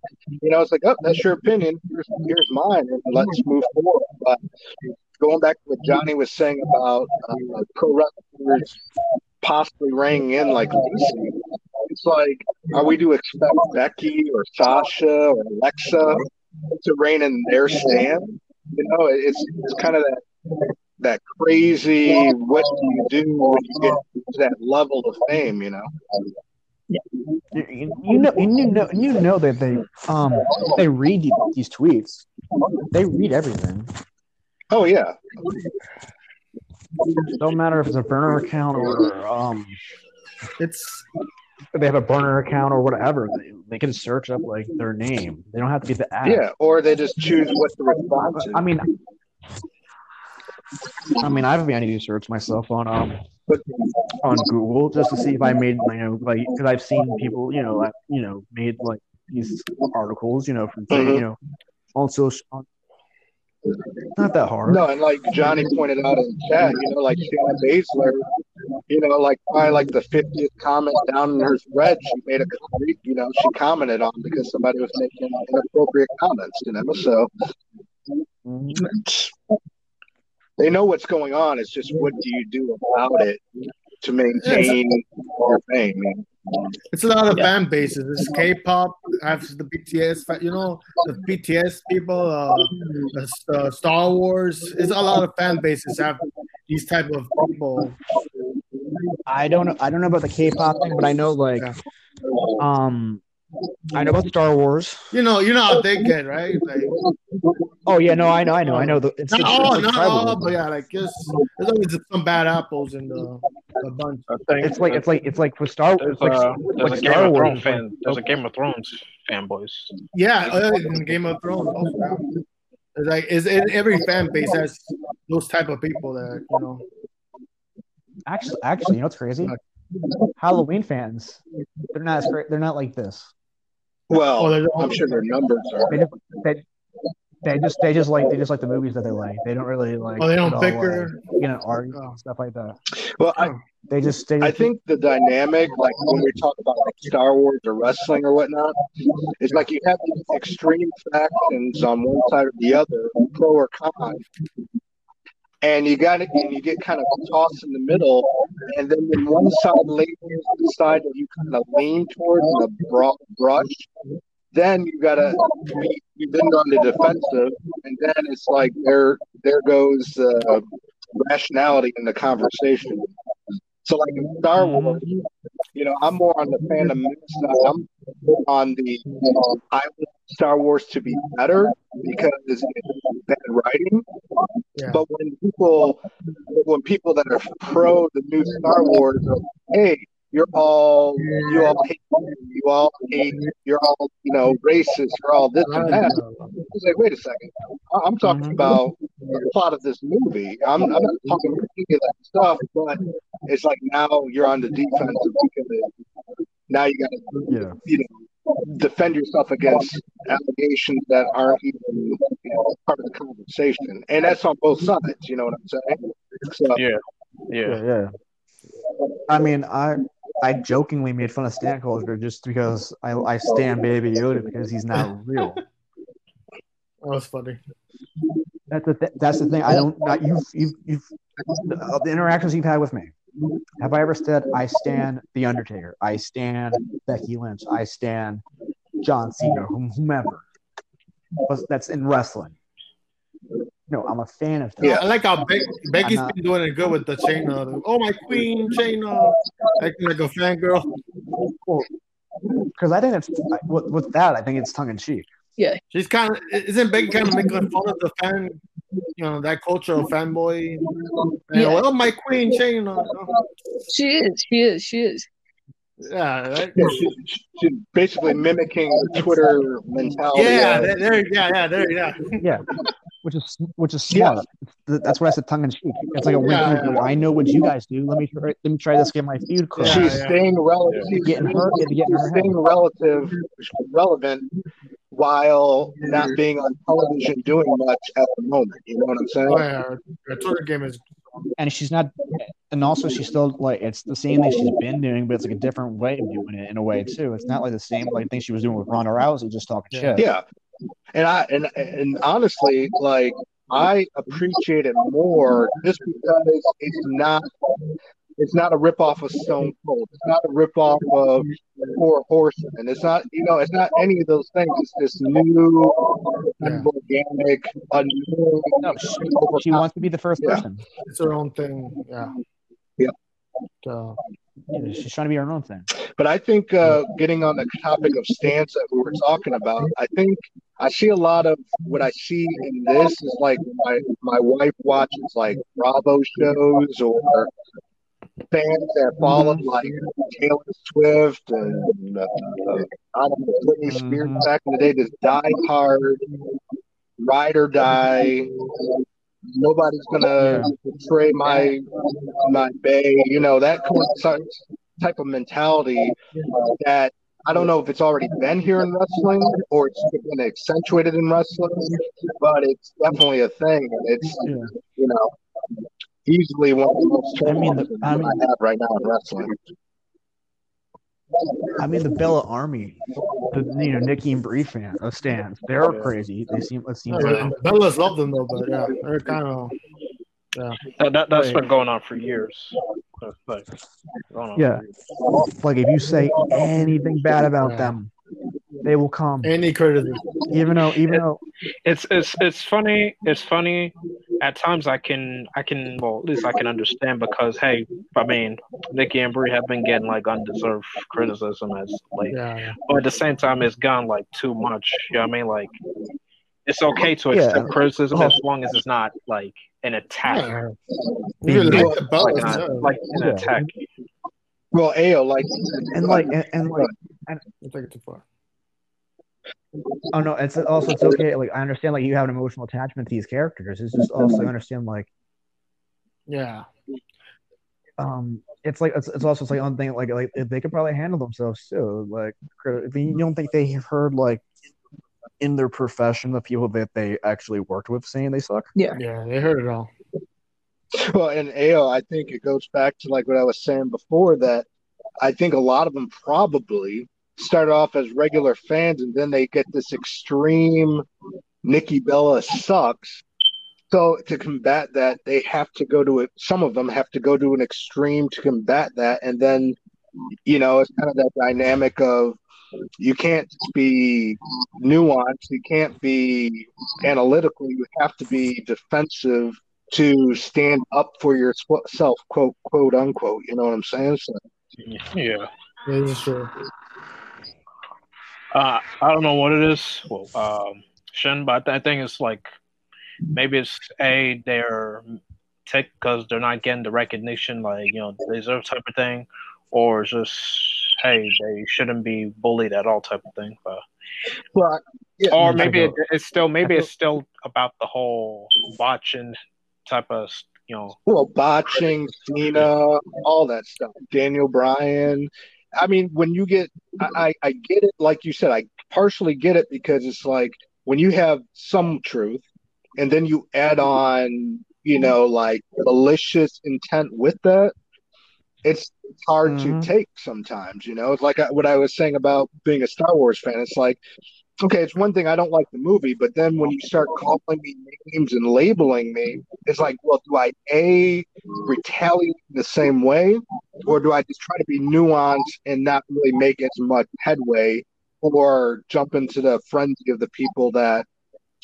you know, it's like, oh, that's your opinion. Here's, here's mine, and let's move forward. But going back to what Johnny was saying about uh, pro wrestlers possibly reining in like Lacey, it's like, are we to expect Becky or Sasha or Alexa to rein in their stan? You know, it's it's kind of that that crazy. What do you do when you get to that level of fame? You know. You, you know, you know, you know that they um they read these tweets. they read everything. Oh yeah, Don't matter if it's a burner account or um, It's if they have a burner account or whatever. They, they can search up like their name. They don't have to be the app. yeah. Or they just choose what to respond to. I mean, I mean, I've been to search myself on um on Google just to see if I made you know like because I've seen people you know like, you know made like these articles you know from Mhm. you know on social. On, not that hard. No, and like Johnny pointed out in the chat, you know, like Shayna Baszler, you know, like probably like the 50th comment down in her thread, she made a comment, you know, she commented on because somebody was making inappropriate comments, you know. So they know what's going on. It's just what do you do about it to maintain your fame? It's a lot of fan bases. It's K-pop, have the BTS, you know, the BTS people, uh, the uh, Star Wars. It's a lot of fan bases have these type of people. I don't know. I don't know about the K-pop thing, but I know like Yeah. um I know about Star Wars. You know, you know how they get right. Like, Oh yeah, no, I know, I know, I know. The, it's, not it's, all, it's like not all, tribalism. but yeah, like just there's always some bad apples in the, the bunch. I think It's like it's like it's like with Star there's, it's like, uh, there's like a Game Star of Wars. Thrones fan. There's a Game of Thrones fanboys. Yeah, uh, in Game of Thrones also. yeah. It's like is it, every fan base has those type of people that you know. Actually, actually, you know what's crazy? Halloween fans, they're not as great. They're not like this. Oh, Well, I'm sure their numbers are. They just they, they just they just like they just like the movies that they like. They don't really like. Oh, they don't get all, bicker? like, you know, argue Oh. and stuff like that. Well, I, They just they just, I think the dynamic, like when we talk about like Star Wars or wrestling or whatnot, is like you have these extreme factions on one side or the other, pro or con, and you got it, and you get kind of tossed in the middle, and then when one side leans the side that you kind of lean towards the brush, then you gotta be, you then go on the defensive, and then it's like there there goes uh, rationality in the conversation. So like in Star Wars, you know, I'm more on the Fandom Menace side. I'm on the um, I want Star Wars to be better because it's bad writing. Yeah. But when people when people that are pro the new Star Wars are, hey, you're all you all hate you all hate you're all you know racist, you're all this and that. It's like, wait a second. I- I'm talking Mhm. about the plot of this movie. I'm, I'm not talking about any of that stuff, but it's like now you're on the defensive because now you got to yeah. you know defend yourself against allegations that aren't even you know, part of the conversation, and that's on both sides. You know what I'm saying? So, Yeah, yeah. Yeah, yeah. I mean, I I jokingly made fun of Stan culture just because I I stan Baby Yoda because he's not real. That was funny. That's the th- that's the thing. I don't. Not, you've you've you've the, the interactions you've had with me. Have I ever said I stan the Undertaker? I stan Becky Lynch. I stan John Cena. Whomever. That's in wrestling. No, I'm a fan of. Yeah, I like how Be- Becky's not- been doing it good with the chain. Oh my queen, Chaina, acting like a fangirl. because I think it's with, with that. I think it's tongue in cheek. Yeah, she's kind of isn't Becky kind of making fun of the fan, you know, that culture of fanboy. You know, Yeah. oh my queen, Chaina. She is. She is. She is. Yeah, that- yeah, she, she's basically mimicking the Twitter mentality. yeah, there, there, yeah, yeah, there, yeah. Yeah, which is which is Yeah. smart. It's- That's what I said, tongue in cheek. It's like a wink. Yeah, yeah. I know what you guys do. Let me try. Let me try this. Get my feud correct. Yeah, she's staying relative. She's Getting her- getting her staying relative, relevant, while not being on television doing much at the moment. You know what I'm saying? Oh, yeah, her, her Twitter game is and she's not and also she's still like it's the same thing she's been doing but it's like a different way of doing it in a way too it's not like the same like thing she was doing with Ronda Rousey just talking Yeah. shit Yeah, and I and and honestly, like I appreciate it more just because it's not it's not a ripoff of Stone Cold. It's not a ripoff of Four Horsemen. It's not you know it's not any of those things. It's this new, Yeah. organic, unknown. no she, she wants to be the first Yeah. person it's her own thing. Yeah. Yeah. She's trying to be her own thing. But I think uh, getting on the topic of stans that we were talking about, I think I see a lot of what I see in this is like my my wife watches like Bravo shows or fans that follow like Taylor Swift and uh, I don't know Britney Spears Mhm. back in the day. This Die Hard, Ride or Die. Nobody's gonna betray my my bay. You know that type of mentality that I don't know if it's already been here in wrestling or it's been accentuated in wrestling, but it's definitely a thing. It's Yeah. you know easily one of the most I mean, the- I mean- I have right now in wrestling. I mean, the Bella Army, the you know Nikki and Brie fan, uh, stans. They're crazy. They seem. It seems Yeah, like Bellas love them though, but yeah, they're kind of That, that, that's Right. been going on for years. Like going on Yeah. for years. like if you say anything bad about Yeah. them, they will come. any criticism. Even though, even though, It's it's it's funny. It's funny. At times, I can I can well at least I can understand because hey, I mean, Nikki and Brie have been getting like undeserved criticism as like, Yeah, yeah. but at the same time, it's gone like too much. You know what I mean? Like, it's okay to Yeah. accept criticism Oh. as long as it's not like an attack. yeah. Like mean. the Like, an, like an Yeah. attack. Well, Ayo like and like, and, and like, You take it too far. oh no, it's also it's okay. Like I understand, like you have an emotional attachment to these characters. It's just also I understand, like, Yeah, um, it's like it's, it's also like one thing, like like they could probably handle themselves too. Like, crit- you don't think they have heard like in their profession the people that they actually worked with saying they suck? Yeah, yeah, they heard it all. *laughs* Well, and Ayo, I think it goes back to like what I was saying before that I think a lot of them probably started off as regular fans and then they get this extreme Nikki Bella sucks. So to combat that, they have to go to it. Some of them have to go to an extreme to combat that, and then you know it's kind of that dynamic of you can't be nuanced, you can't be analytical, you have to be defensive to stand up for yourself, quote quote unquote. You know what I'm saying? So, Yeah. This is true. Uh, I don't know what it is. Well, um, Shin, but I think it's like maybe it's a they're tech because they're not getting the recognition like you know they deserve type of thing, or it's just hey they shouldn't be bullied at all type of thing. But, but yeah, or maybe it, it's still maybe it's still about the whole watching type of you know well, botching, Cena, all that stuff. Daniel Bryan. I mean, when you get, I, I I get it. Like you said, I partially get it because it's like when you have some truth, and then you add on, you know, like malicious intent with that. It's it's hard Mhm. to take sometimes. You know, it's like I, what I was saying about being a Star Wars fan. It's like okay, it's one thing I don't like the movie, but then when you start calling me names and labeling me, it's like, well, do I a retaliate the same way, or do I just try to be nuanced and not really make as much headway, or jump into the frenzy of the people that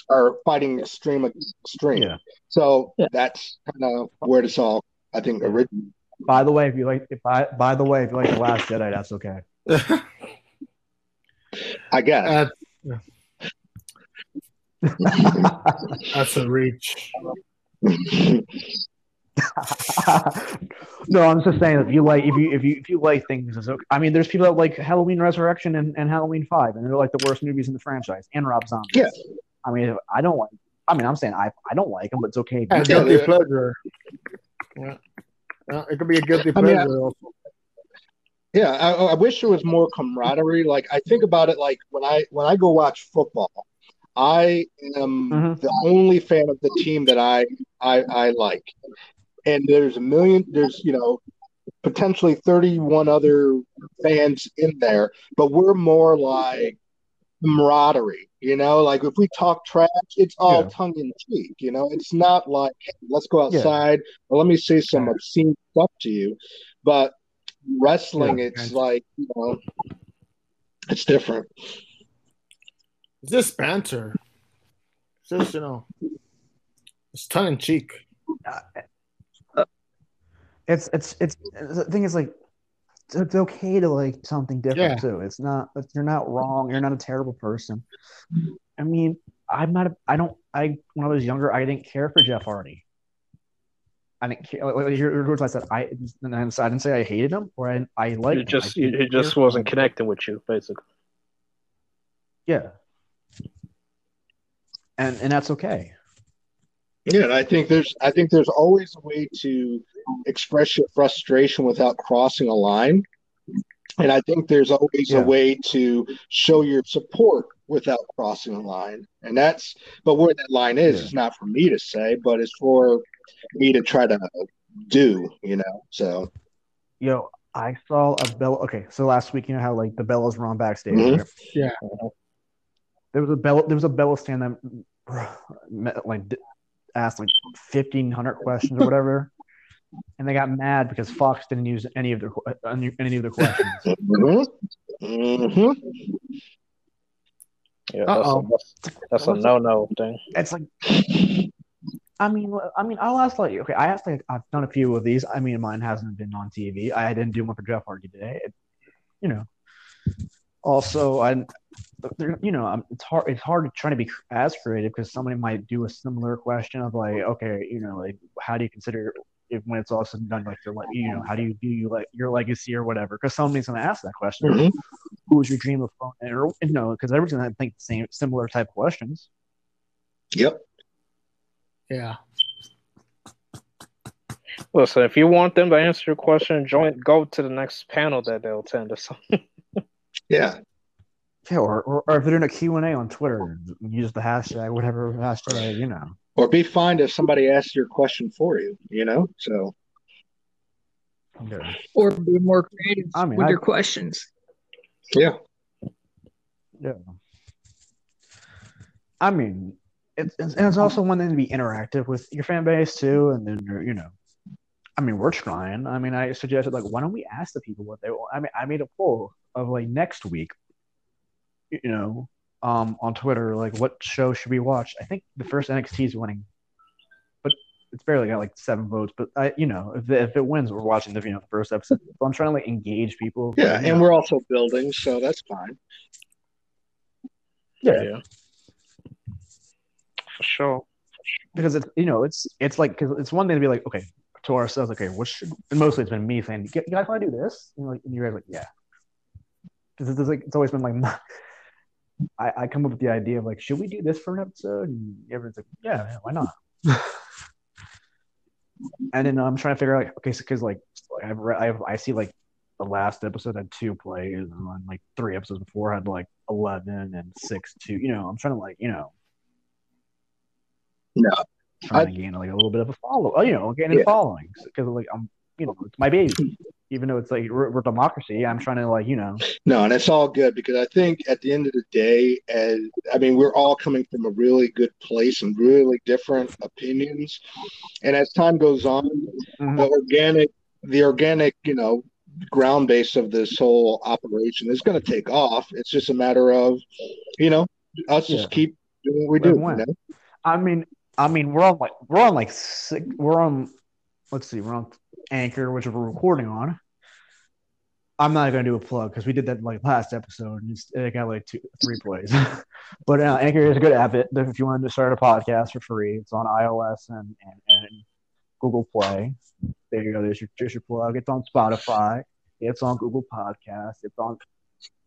are fighting extreme extreme? Yeah. So Yeah. that's kind of where this all, I think, originated. By the way, if you like, if I, by the way, if you like the Last Jedi, that's okay. I guess. Uh, That's, that's a reach. *laughs* no, I'm just saying if you like if you if you if you like things, it's okay. I mean, there's people that like Halloween Resurrection and, and Halloween Five, and they're like the worst movies in the franchise. And Rob Zombie. Yeah. I mean, I don't like. I mean, I'm saying I I don't like them, but it's okay. Yeah, Yeah, guilty pleasure. Yeah. Yeah, it could be a guilty I mean, pleasure. I- also. Yeah, I, I wish there was more camaraderie. Like I think about it, like when I when I go watch football, I am Mhm. the only fan of the team that I, I I like, and there's a million. There's you know potentially 31 other fans in there, but we're more like camaraderie. You know, like if we talk trash, it's all Yeah. tongue in cheek. You know, it's not like hey, let's go Yeah. outside or let me say some obscene stuff to you, but wrestling, Yeah. it's like you know, it's different. It's just banter. It's just, you know, it's tongue in cheek. Uh, it's it's it's the thing is like it's okay to like something different Yeah. too. It's not you're not wrong. You're not a terrible person. I mean, I'm not. A, I don't. I when I was younger, I didn't care for Jeff Hardy. I didn't. Like, like, here- here's what I said. I and I didn't say I hated him or I I liked. It just I didn't it just wasn't connecting with you, basically. Yeah. And and that's okay. Yeah, and I think there's I think there's always a way to express your frustration without crossing a line. And I think there's always Yeah. a way to show your support without crossing a line. And that's but where that line is Yeah. is not for me to say, but it's for me to try to do, you know. So Yo, I saw a Bella. Okay, so last week, you know how like the Bellas were on backstage. Mhm. right? Yeah. There was a Bella. There was a Bella stan that *sighs* met, like d- asked like fifteen hundred questions or whatever, and they got mad because Fox didn't use any of their any any of their questions. mhm. Mhm. Yeah, that's a, Uh-oh. that's, that's a no no thing. it's like, *laughs* I mean, I mean, I'll ask like, okay, I asked like I've done a few of these. I mean, mine hasn't been on TV. I didn't do one for Jeff Hardy today. It, you know. Also, I, you know, I'm- it's hard. It's hard to try to be as creative because somebody might do a similar question of like, okay, you know, like how do you consider if when it's all said and done, like your, you know, how do you view you like your legacy or whatever? Because somebody's gonna ask that question. Mhm. Who was your dream of, phone? or you know, because everyone's gonna think the same similar type of questions. Yep. Yeah. Listen, if you want them to answer your question, join go to the next panel that they'll attend or something. *laughs* Yeah. Yeah, or, or, or if they're doing a Q&A on Twitter, use the hashtag, whatever hashtag, you know. Or be fine if somebody asks your question for you, you know? So Yeah. Or be more creative I mean, with I- your questions. yeah. Yeah. I mean, it's, it's, and it's also one thing to be interactive with your fan base too, and then you're, you know, I mean, we're trying. I mean, I suggested like, why don't we ask the people what they want? I mean, I made a poll of like next week, you know, um, on Twitter, like what show should we watch? I think the first NXT is winning, but it's barely got like seven votes. But I, you know, if if it wins, we're watching the you know first episode. So I'm trying to like engage people. Yeah. And know. we're also building, so that's fine. Yeah. For sure. because it's you know it's it's like because it's one thing to be like okay to ourselves okay what should and mostly it's been me saying you guys want to do this? And, like, and you guys like yeah. Because it's like it's always been like my, *laughs* I, I come up with the idea of like should we do this for an episode? And everyone's like yeah, yeah why not? *laughs* And then I'm trying to figure out like okay because like I've read, I've, I see like the last episode had two plays and then like three episodes before had like eleven and six two you know I'm trying to like you know No. trying to gain like a little bit of a follow, oh, you know, gaining Yeah. following because like I'm, you know, it's my baby. Even though it's like we're, we're democracy, I'm trying to like you know, No, and it's all good because I think at the end of the day, as I mean, we're all coming from a really good place and really different opinions. And as time goes on, Mhm. the organic, the organic, you know, ground base of this whole operation is going to take off. It's just a matter of, you know, us Yeah. just keep doing what we Live do. You know? I mean, I mean, we're on like we're on like six, we're on, let's see, we're on Anchor, which we're recording on. I'm not gonna do a plug because we did that like last episode and it got like two, three plays. *laughs* but uh, Anchor is a good app. If you wanted to start a podcast for free, it's on iOS and and, and Google Play. There you go. There's your, there's your plug. It's on Spotify. It's on Google Podcasts. It's on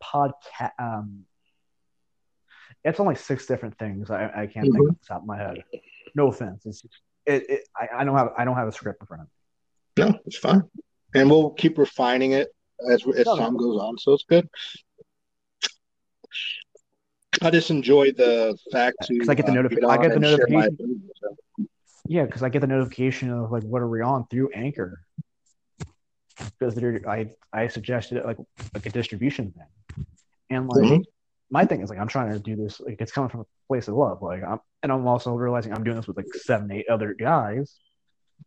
podcast. Um, it's on like six different things. I, I can't think off the top of my head. No offense. It's it, it I, I don't have I don't have a script in front of me. No, it's fine. And we'll keep refining it as, as No, no. time goes on. So it's good. I just enjoy the fact to 'Cause I get the uh, notifi- get I get the and share my notification. opinion, so. Yeah, because I get the notification of like what are we on through Anchor. Because I I suggested like like a distribution thing, and like Mhm. My thing is like I'm trying to do this like it's coming from a place of love. Like I'm and I'm also realizing I'm doing this with like seven eight other guys.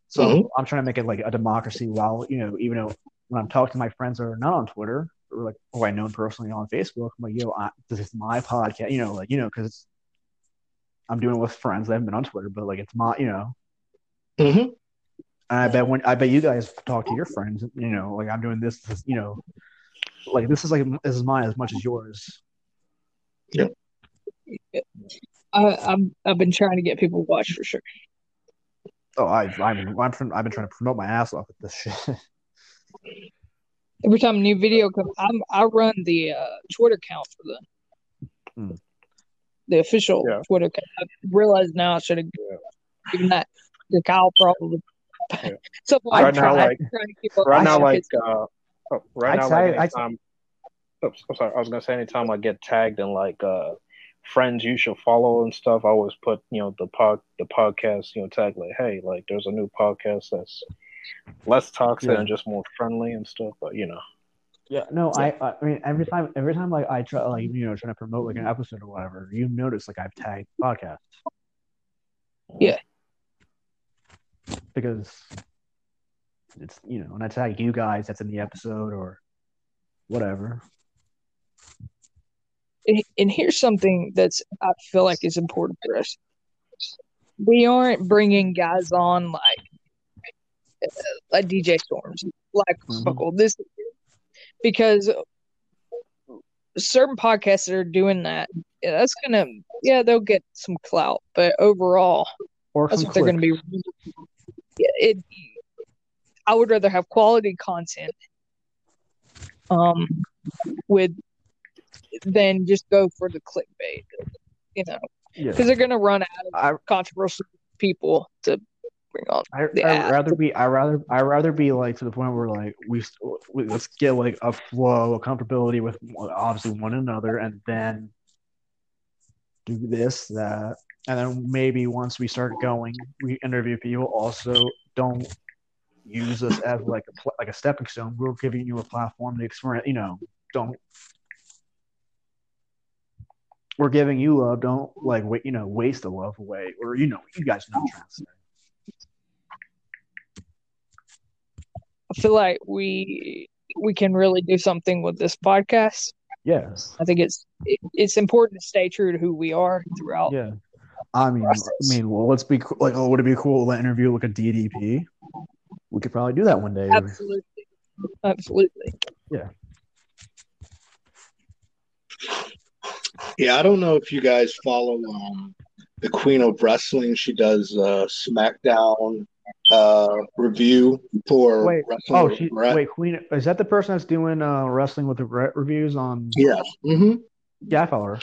So Mhm. I'm trying to make it like a democracy while you know even though when I'm talking to my friends that are not on Twitter or like who I know personally on Facebook, I'm like yo I, this is my podcast. You know like you know because I'm doing it with friends that haven't been on Twitter, but like it's my you know Mhm. And I bet when I bet you guys talk to your friends, you know, like I'm doing this, this you know, like this is like this is mine as much as yours. I, I'm I've been trying to get people to watch for sure. Oh, I I've been I've been, I've been trying to promote my ass off with this shit. Every time a new video comes, I'm I run the uh, Twitter account for them. Hmm. The official Yeah. Twitter account. I realize now I should have given that to Kyle probably. Yeah. *laughs* so I'm Right now, trying, like- trying to keep up right now, like uh, oh, right I'd now, say- like I'd- anytime. Oops, I'm sorry. I was gonna say anytime I get tagged in like uh friends you should follow and stuff. I always put you know the pod the podcast you know tag like hey like there's a new podcast that's less toxic Yeah. and just more friendly and stuff. But you know, Yeah, no, I, I mean every time every time like I try like you know trying to promote like an episode or whatever, you notice like I've tagged podcasts. Yeah. Because it's you know, when I tag you guys that's in the episode or whatever. And here's something that's I feel like is important for us. We aren't bringing guys on like uh, like DJ Storms, like Mhm. Uncle. This because certain podcasts that are doing that, yeah, that's gonna yeah they'll get some clout, but overall Or that's what they're gonna be. Yeah, it. I would rather have quality content, um, with than just go for the clickbait. You know, Yeah. because they're gonna run out of I controversial people to bring on. I app. rather be I rather I rather be like to the point where like we, we let's get like a flow, a comfortability with obviously one another, and then do this that, and then maybe once we start going, we interview people. Also, don't use us as like a like a stepping stone. We're giving you a platform to experience. You know, don't. We're giving you love. Don't like wait. You know, waste the love away. Or you know, you guys know what I'm trying to say. I feel like we we can really do something with this podcast. Yes. I think it's it, it's important to stay true to who we are throughout. Yeah. I mean, I mean, well, let's be like, oh, would it be cool to interview like a DDP? We could probably do that one day. Absolutely, absolutely. Yeah, I don't know if you guys follow um, the Queen of Wrestling. She does uh, SmackDown uh, review for Wait, Wrestling. Oh, she, wait, Queen, is that the person that's doing uh, wrestling with the re- reviews on? Yeah. hmm Yeah, I follow her.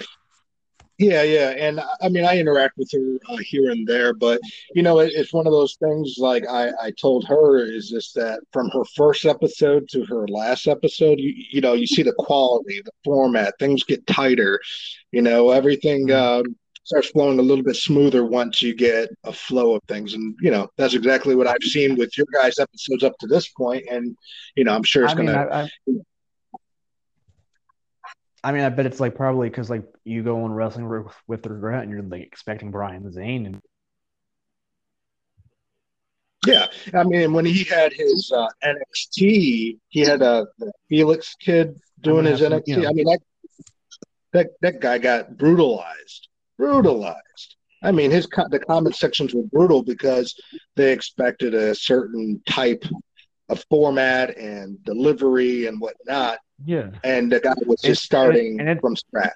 Yeah, yeah, and I mean, I interact with her uh, here and there, but you know, it, it's one of those things. Like I, I told her, is just that from her first episode to her last episode, you, you know, you see the quality, the format, things get tighter. You know, everything um, starts flowing a little bit smoother once you get a flow of things, and you know, that's exactly what I've seen with your guys' episodes up to this point, and you know, I'm sure it's I mean, gonna. I, I, I mean, I bet it's like probably because like you go on wrestling with, with regret and you're like expecting Brian Zane and Yeah, I mean, when he had his uh, NXT, he had uh, the Felix kid doing gonna his NXT. you know- I mean, that that that guy got brutalized, brutalized. I mean, his the comment sections were brutal because they expected a certain type of format and delivery and whatnot, yeah, and the guy was It's- just starting and it- from scratch.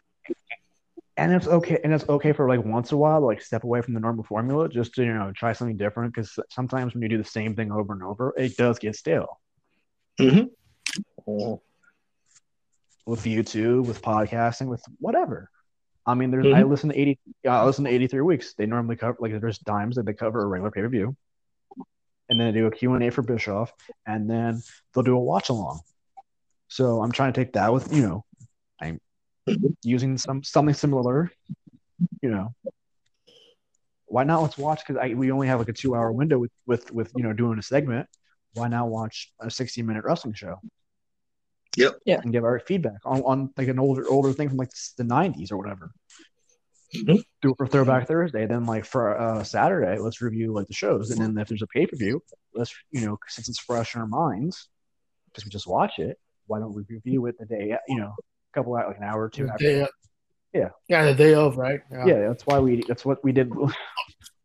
and it's okay and it's okay for like once a while to like step away from the normal formula just to you know try something different because sometimes when you do the same thing over and over it does get stale Mhm. Mhm. with YouTube with podcasting with whatever I mean there's I Mhm. listen to 80 I listen to 83 weeks they normally cover like there's times that they cover a regular pay-per-view and then they do a Q&A for Bischoff and then they'll do a watch along so I'm trying to take that with you know I'm using some something similar you know why not let's watch because we only have like a two hour window with with with you know doing a segment why not watch a 60 minute wrestling show Yep. Yeah. and give our feedback on, on like an older older thing from like the 90s or whatever Mhm. do it for throwback thursday then like for uh saturday let's review like the shows and then if there's a pay-per-view let's you know since it's fresh in our minds because we just watch it why don't we review it the day you know a couple like an hour or two after day Yeah. Yeah, the day of, right? yeah that's why we that's what we did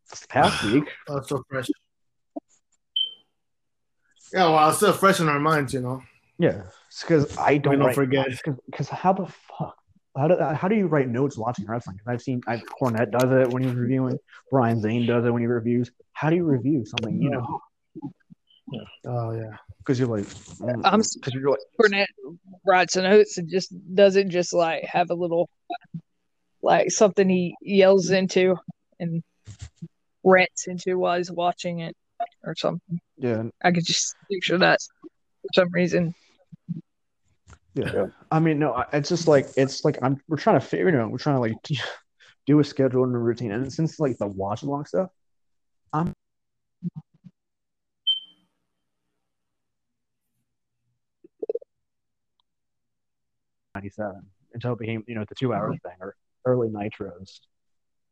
this past *sighs* week Oh, so fresh. Yeah, well, it's still fresh in our minds, you know. Yeah, because I don't, don't write- forget. Because how the fuck? How do how do you write notes watching wrestling? Because I've seen I've Cornette does it when he's reviewing. Brian Zane does it when he reviews. How do you review something? You know, Yeah. *sighs* Oh yeah. Because you're like, I'm because you're like, Burnett writes notes and just doesn't just like have a little like something he yells into and rants into while he's watching it or something. yeah, I could just picture that for some reason. yeah. Yeah. I mean, no, it's just like it's like I'm we're trying to figure it out. We're trying to like *laughs* do a schedule and a routine, and since like the watch along stuff, I'm. Until it became, you know, the two-hour thing or early nitros,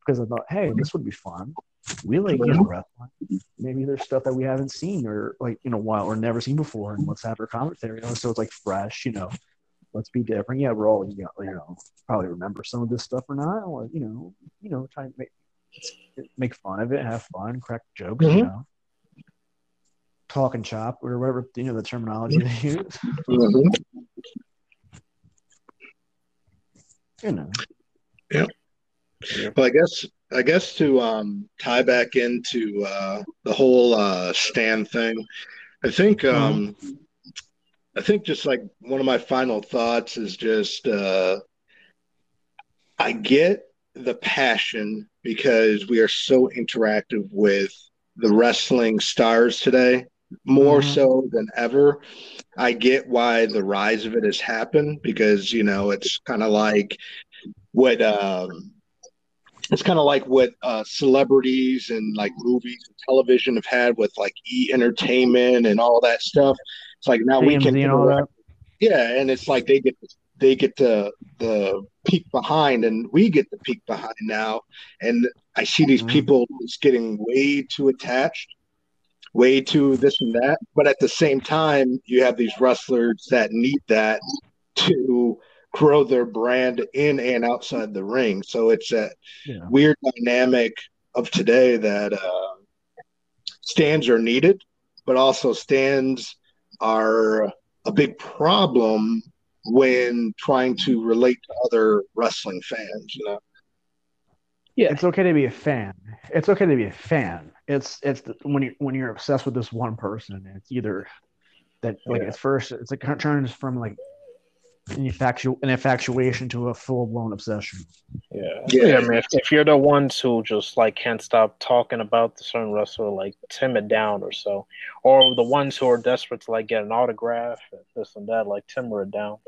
because I thought, hey, this would be fun. We like you know, wrestling. Maybe there's stuff that we haven't seen or like in a while or never seen before, and let's have our commentary on. it So it's like fresh, you know. Let's be different. Yeah, we're all you know, you know probably remember some of this stuff or not, or you know, you know, try and make make fun of it, have fun, crack jokes, you Mhm. know, talk and chop or whatever you know the terminology they use. Mhm. You know, Yeah. Well, I guess I guess to um, tie back into uh, the whole uh, stan thing, I think um, I think just like one of my final thoughts is just uh, I get the passion because we are so interactive with the wrestling stars today, more Mhm. so than ever. I get why the rise of it has happened because you know it's kind of like what um, it's kind of like what uh, celebrities and like movies and television have had with like e entertainment and all that stuff. It's like now we can and all that. yeah, and it's like they get they get the the peek behind, and we get the peek behind now. And I see these Mhm. people just getting way too attached, way too this and that. But at the same time, you have these wrestlers that need that to grow their brand in and outside the ring. So it's that Yeah. weird dynamic of today that uh, stans are needed, but also stans are a big problem when trying to relate to other wrestling fans. You know, Yeah. It's okay to be a fan. It's okay to be a fan. It's it's the, when you when you're obsessed with this one person. It's either that like Yeah. at first it's like it turns from like an infatu- an infatuation to a full blown obsession. Yeah. Yeah. yeah. I mean, if, if you're the ones who just like can't stop talking about the certain wrestler, like tim it down or so, or the ones who are desperate to like get an autograph, and this and that, like timber it down.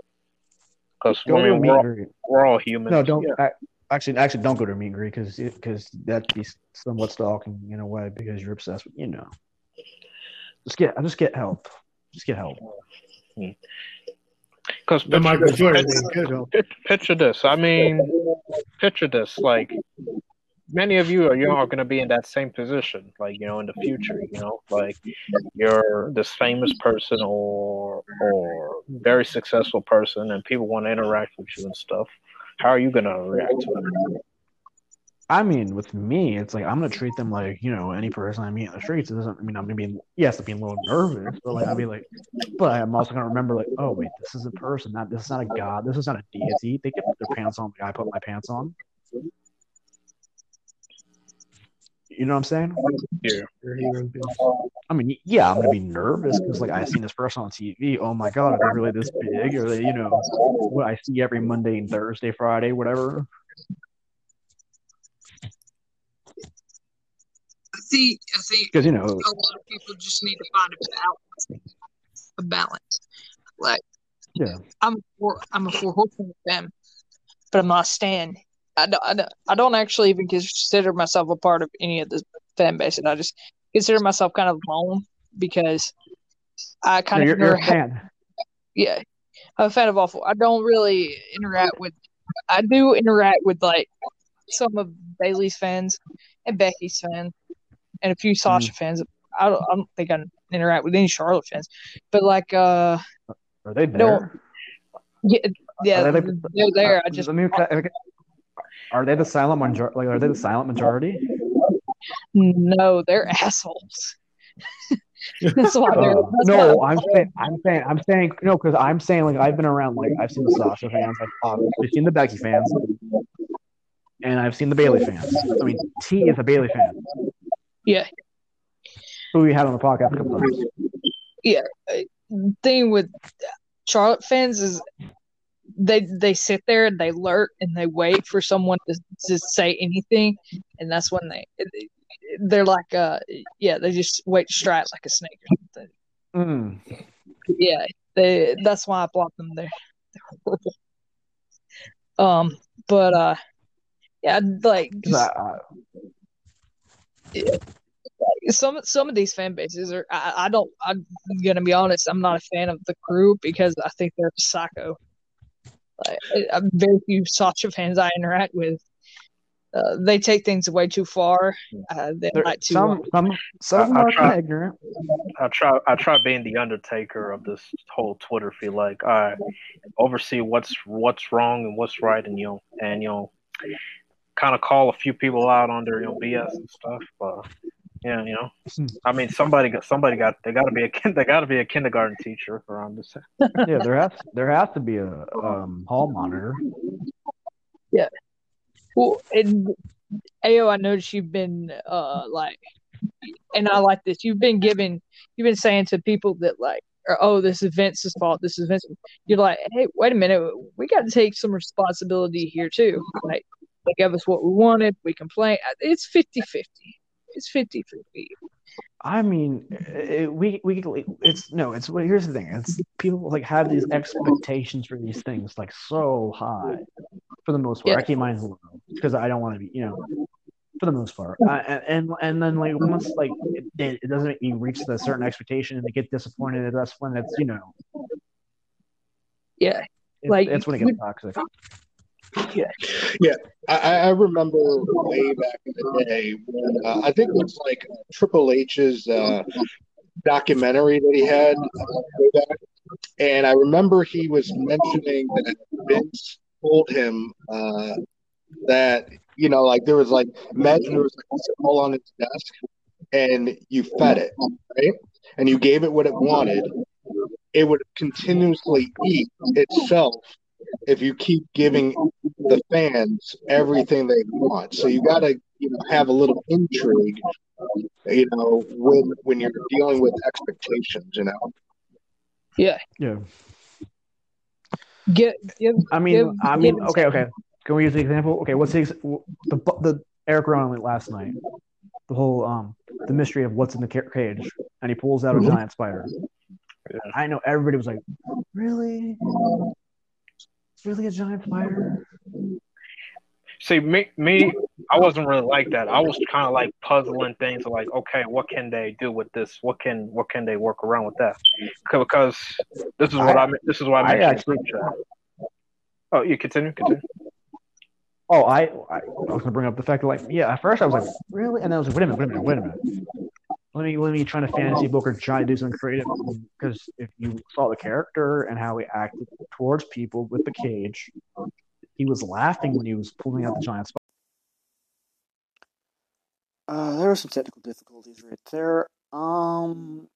Because I mean, we're all, greet. we're all human. No, don't. Yeah. I, actually, actually, don't go to a meet and greet because because that'd be somewhat stalking in a way because you're obsessed with you know. Just get I just get help. Just get help. Because The Michael Jordan thing could picture this. I mean, picture this. Like many of you are you are going to be in that same position, like you know, in the future. You know, like you're this famous person or or very successful person, and people want to interact with you and stuff. How are you to react to it? I mean, with me, it's like I'm gonna treat them like you know any person I meet in the streets. It doesn't. I mean, I'm gonna be yes, I'm being a little nervous, but like I'll be like, but I'm also gonna remember like, oh wait, this is a person. Not this is not a god. This is not a deity. They can put their pants on. Like I put my pants on. You know what I'm saying? Yeah. You're hearing things. I mean, yeah, I'm gonna be nervous because like I seen this person on TV. Oh my god, are they really this big? Or they, you know, what I see every Monday and Thursday, Friday, whatever. I think I think Because you know, a lot of people just need to find a balance. A balance. Like yeah, I'm a four I'm a four horsemen fan, but I'm not a stan. I don't, I don't I don't actually even consider myself a part of any of the fan base, and I just consider myself kind of alone because I kind of you're, you're a fan. yeah, I'm a fan of awful. I don't really interact with. I do interact with like some of Bayley's fans and Becky's fans and a few Sasha fans. I don't, I don't think I interact with any Charlotte fans, but like uh Are they there? yeah yeah Are they- they're there. I Uh, just let me-. Are they the silent majority? Like, are they the silent majority? no, they're assholes. *laughs* that's why they're Uh, no, I'm saying, I'm saying, I'm saying, no, because I'm saying, like, I've been around, like, I've seen the Sasha fans, I've, I've seen the Becky fans, and I've seen the Bayley fans. I mean, T is a Bayley fan. Yeah. Who we had on the podcast a couple times. Yeah, thing with Charlotte fans is they they sit there and they lurk and they wait for someone to just say anything, and that's when they they're like uh yeah they just wait to strike like a snake or something. Mm. Yeah, they that's why I blocked them. They're horrible. *laughs* Um, but uh, yeah, like 'Cause I- I- some some of these fan bases are I, I don't I'm gonna be honest I'm not a fan of the crew because I think they're psycho. Like, I- I'm very few Sasha fans I interact with. Uh, they take things way too far. Uh, they there- like to some, some, some of them I- I are try- kind ignorant. I try I try being the undertaker of this whole Twitter feed. Like I oversee what's what's wrong and what's right, and you know, and you know, kind of call a few people out on their you know BS and stuff. But yeah, you know, I mean, somebody got somebody got they got to be a kin- they got to be a kindergarten teacher around this. Yeah, there has, there has to be a um, hall monitor. Yeah, well, and Ayo, I noticed you've been uh like, and I like this. You've been giving, you've been saying to people that like, or, oh, this is Vince's fault. This is Vince. You're like, hey, wait a minute, we got to take some responsibility here too. Like, they gave us what we wanted. We complain. It's 50-50. It's 50-50. I mean, it, we we it's no, it's well, here's the thing. It's people like have these expectations for these things like so high for the most part. Yeah. I keep mine low because I don't want to be, you know, for the most part. Uh, and, and then like once like it, it doesn't make you reach the certain expectation and they get disappointed. That's when it's you know, Yeah, it, Like, that's when it gets toxic. I, I remember way back in the day uh, I think it was like Triple H's uh, documentary that he had uh, and I remember he was mentioning that Vince told him uh, that you know, like there was like imagine there was like a ball on his desk, and you fed it right, and you gave it what it wanted, it would continuously eat itself if you keep giving the fans everything they want. So you got to you know have a little intrigue, you know, when when you're dealing with expectations. You know, Yeah. give give I mean, Give- I mean, give- okay, okay. Can we use the example? Okay, what's the ex- the the Eric Rowan last night? The whole um the mystery of what's in the cage, and he pulls out a giant spider. I know everybody was like, "Really? It's really a giant spider?" See, me, me, I wasn't really like that. I was kind of like puzzling things, like, okay, what can they do with this? What can, what can they work around with that? Because this is what I, this is what I I actually- in the group chat. Oh, you continue, continue. Oh, I, I I was gonna bring up the fact that like, yeah, at first I was like, "Really?" And then I was like, "Wait a minute, wait a minute, wait a minute." Let me let me try to fantasy book or try to do something creative because if you saw the character and how he acted towards people with the cage, he was laughing when he was pulling out the giant spider. Uh, there were some technical difficulties right there. Um,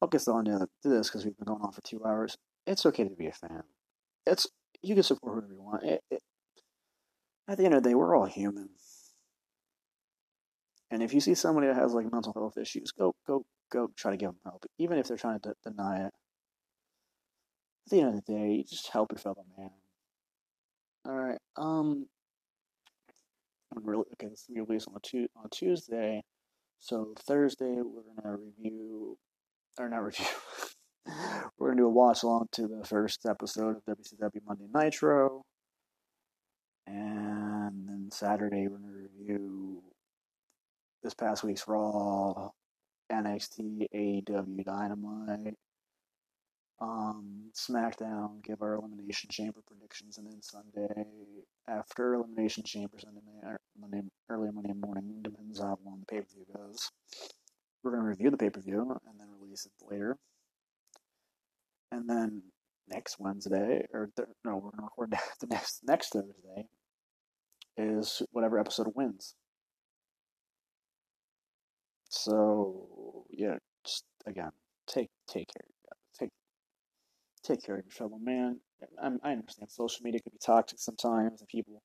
I'll get on to this because we've been going on for two hours. It's okay to be a fan. It's you can support whoever you want. It, it, at the end of the day, we're all human. And if you see somebody that has like mental health issues, go go go try to give them help, even if they're trying to de- deny it. At the end of the day, just help your fellow man. All right. Um. I'm really okay. This be released on Tu- on Tuesday, so Thursday we're gonna review, or not review. *laughs* we're gonna do a watch along to the first episode of WCW Monday Nitro, and then Saturday we're gonna review this past week's Raw, NXT, AEW Dynamite, um, SmackDown, give our Elimination Chamber predictions, and then Sunday after Elimination Chamber Sunday night, Monday, early Monday morning, depends on how long the pay per view goes. We're gonna review the pay per view and then release it later, and then next Wednesday, or th- no, we're gonna record *laughs* the next next Thursday is whatever episode wins. So yeah, just again, take take care. Take take care of your fellow man. I, I understand social media can be toxic sometimes, and people.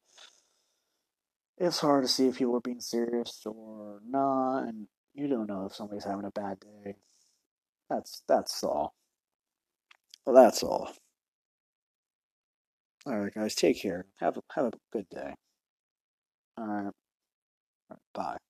It's hard to see if people are being serious or not, and you don't know if somebody's having a bad day. That's that's all. Well, that's all. All right, guys, take care. Have a, have a good day. All right. All right bye.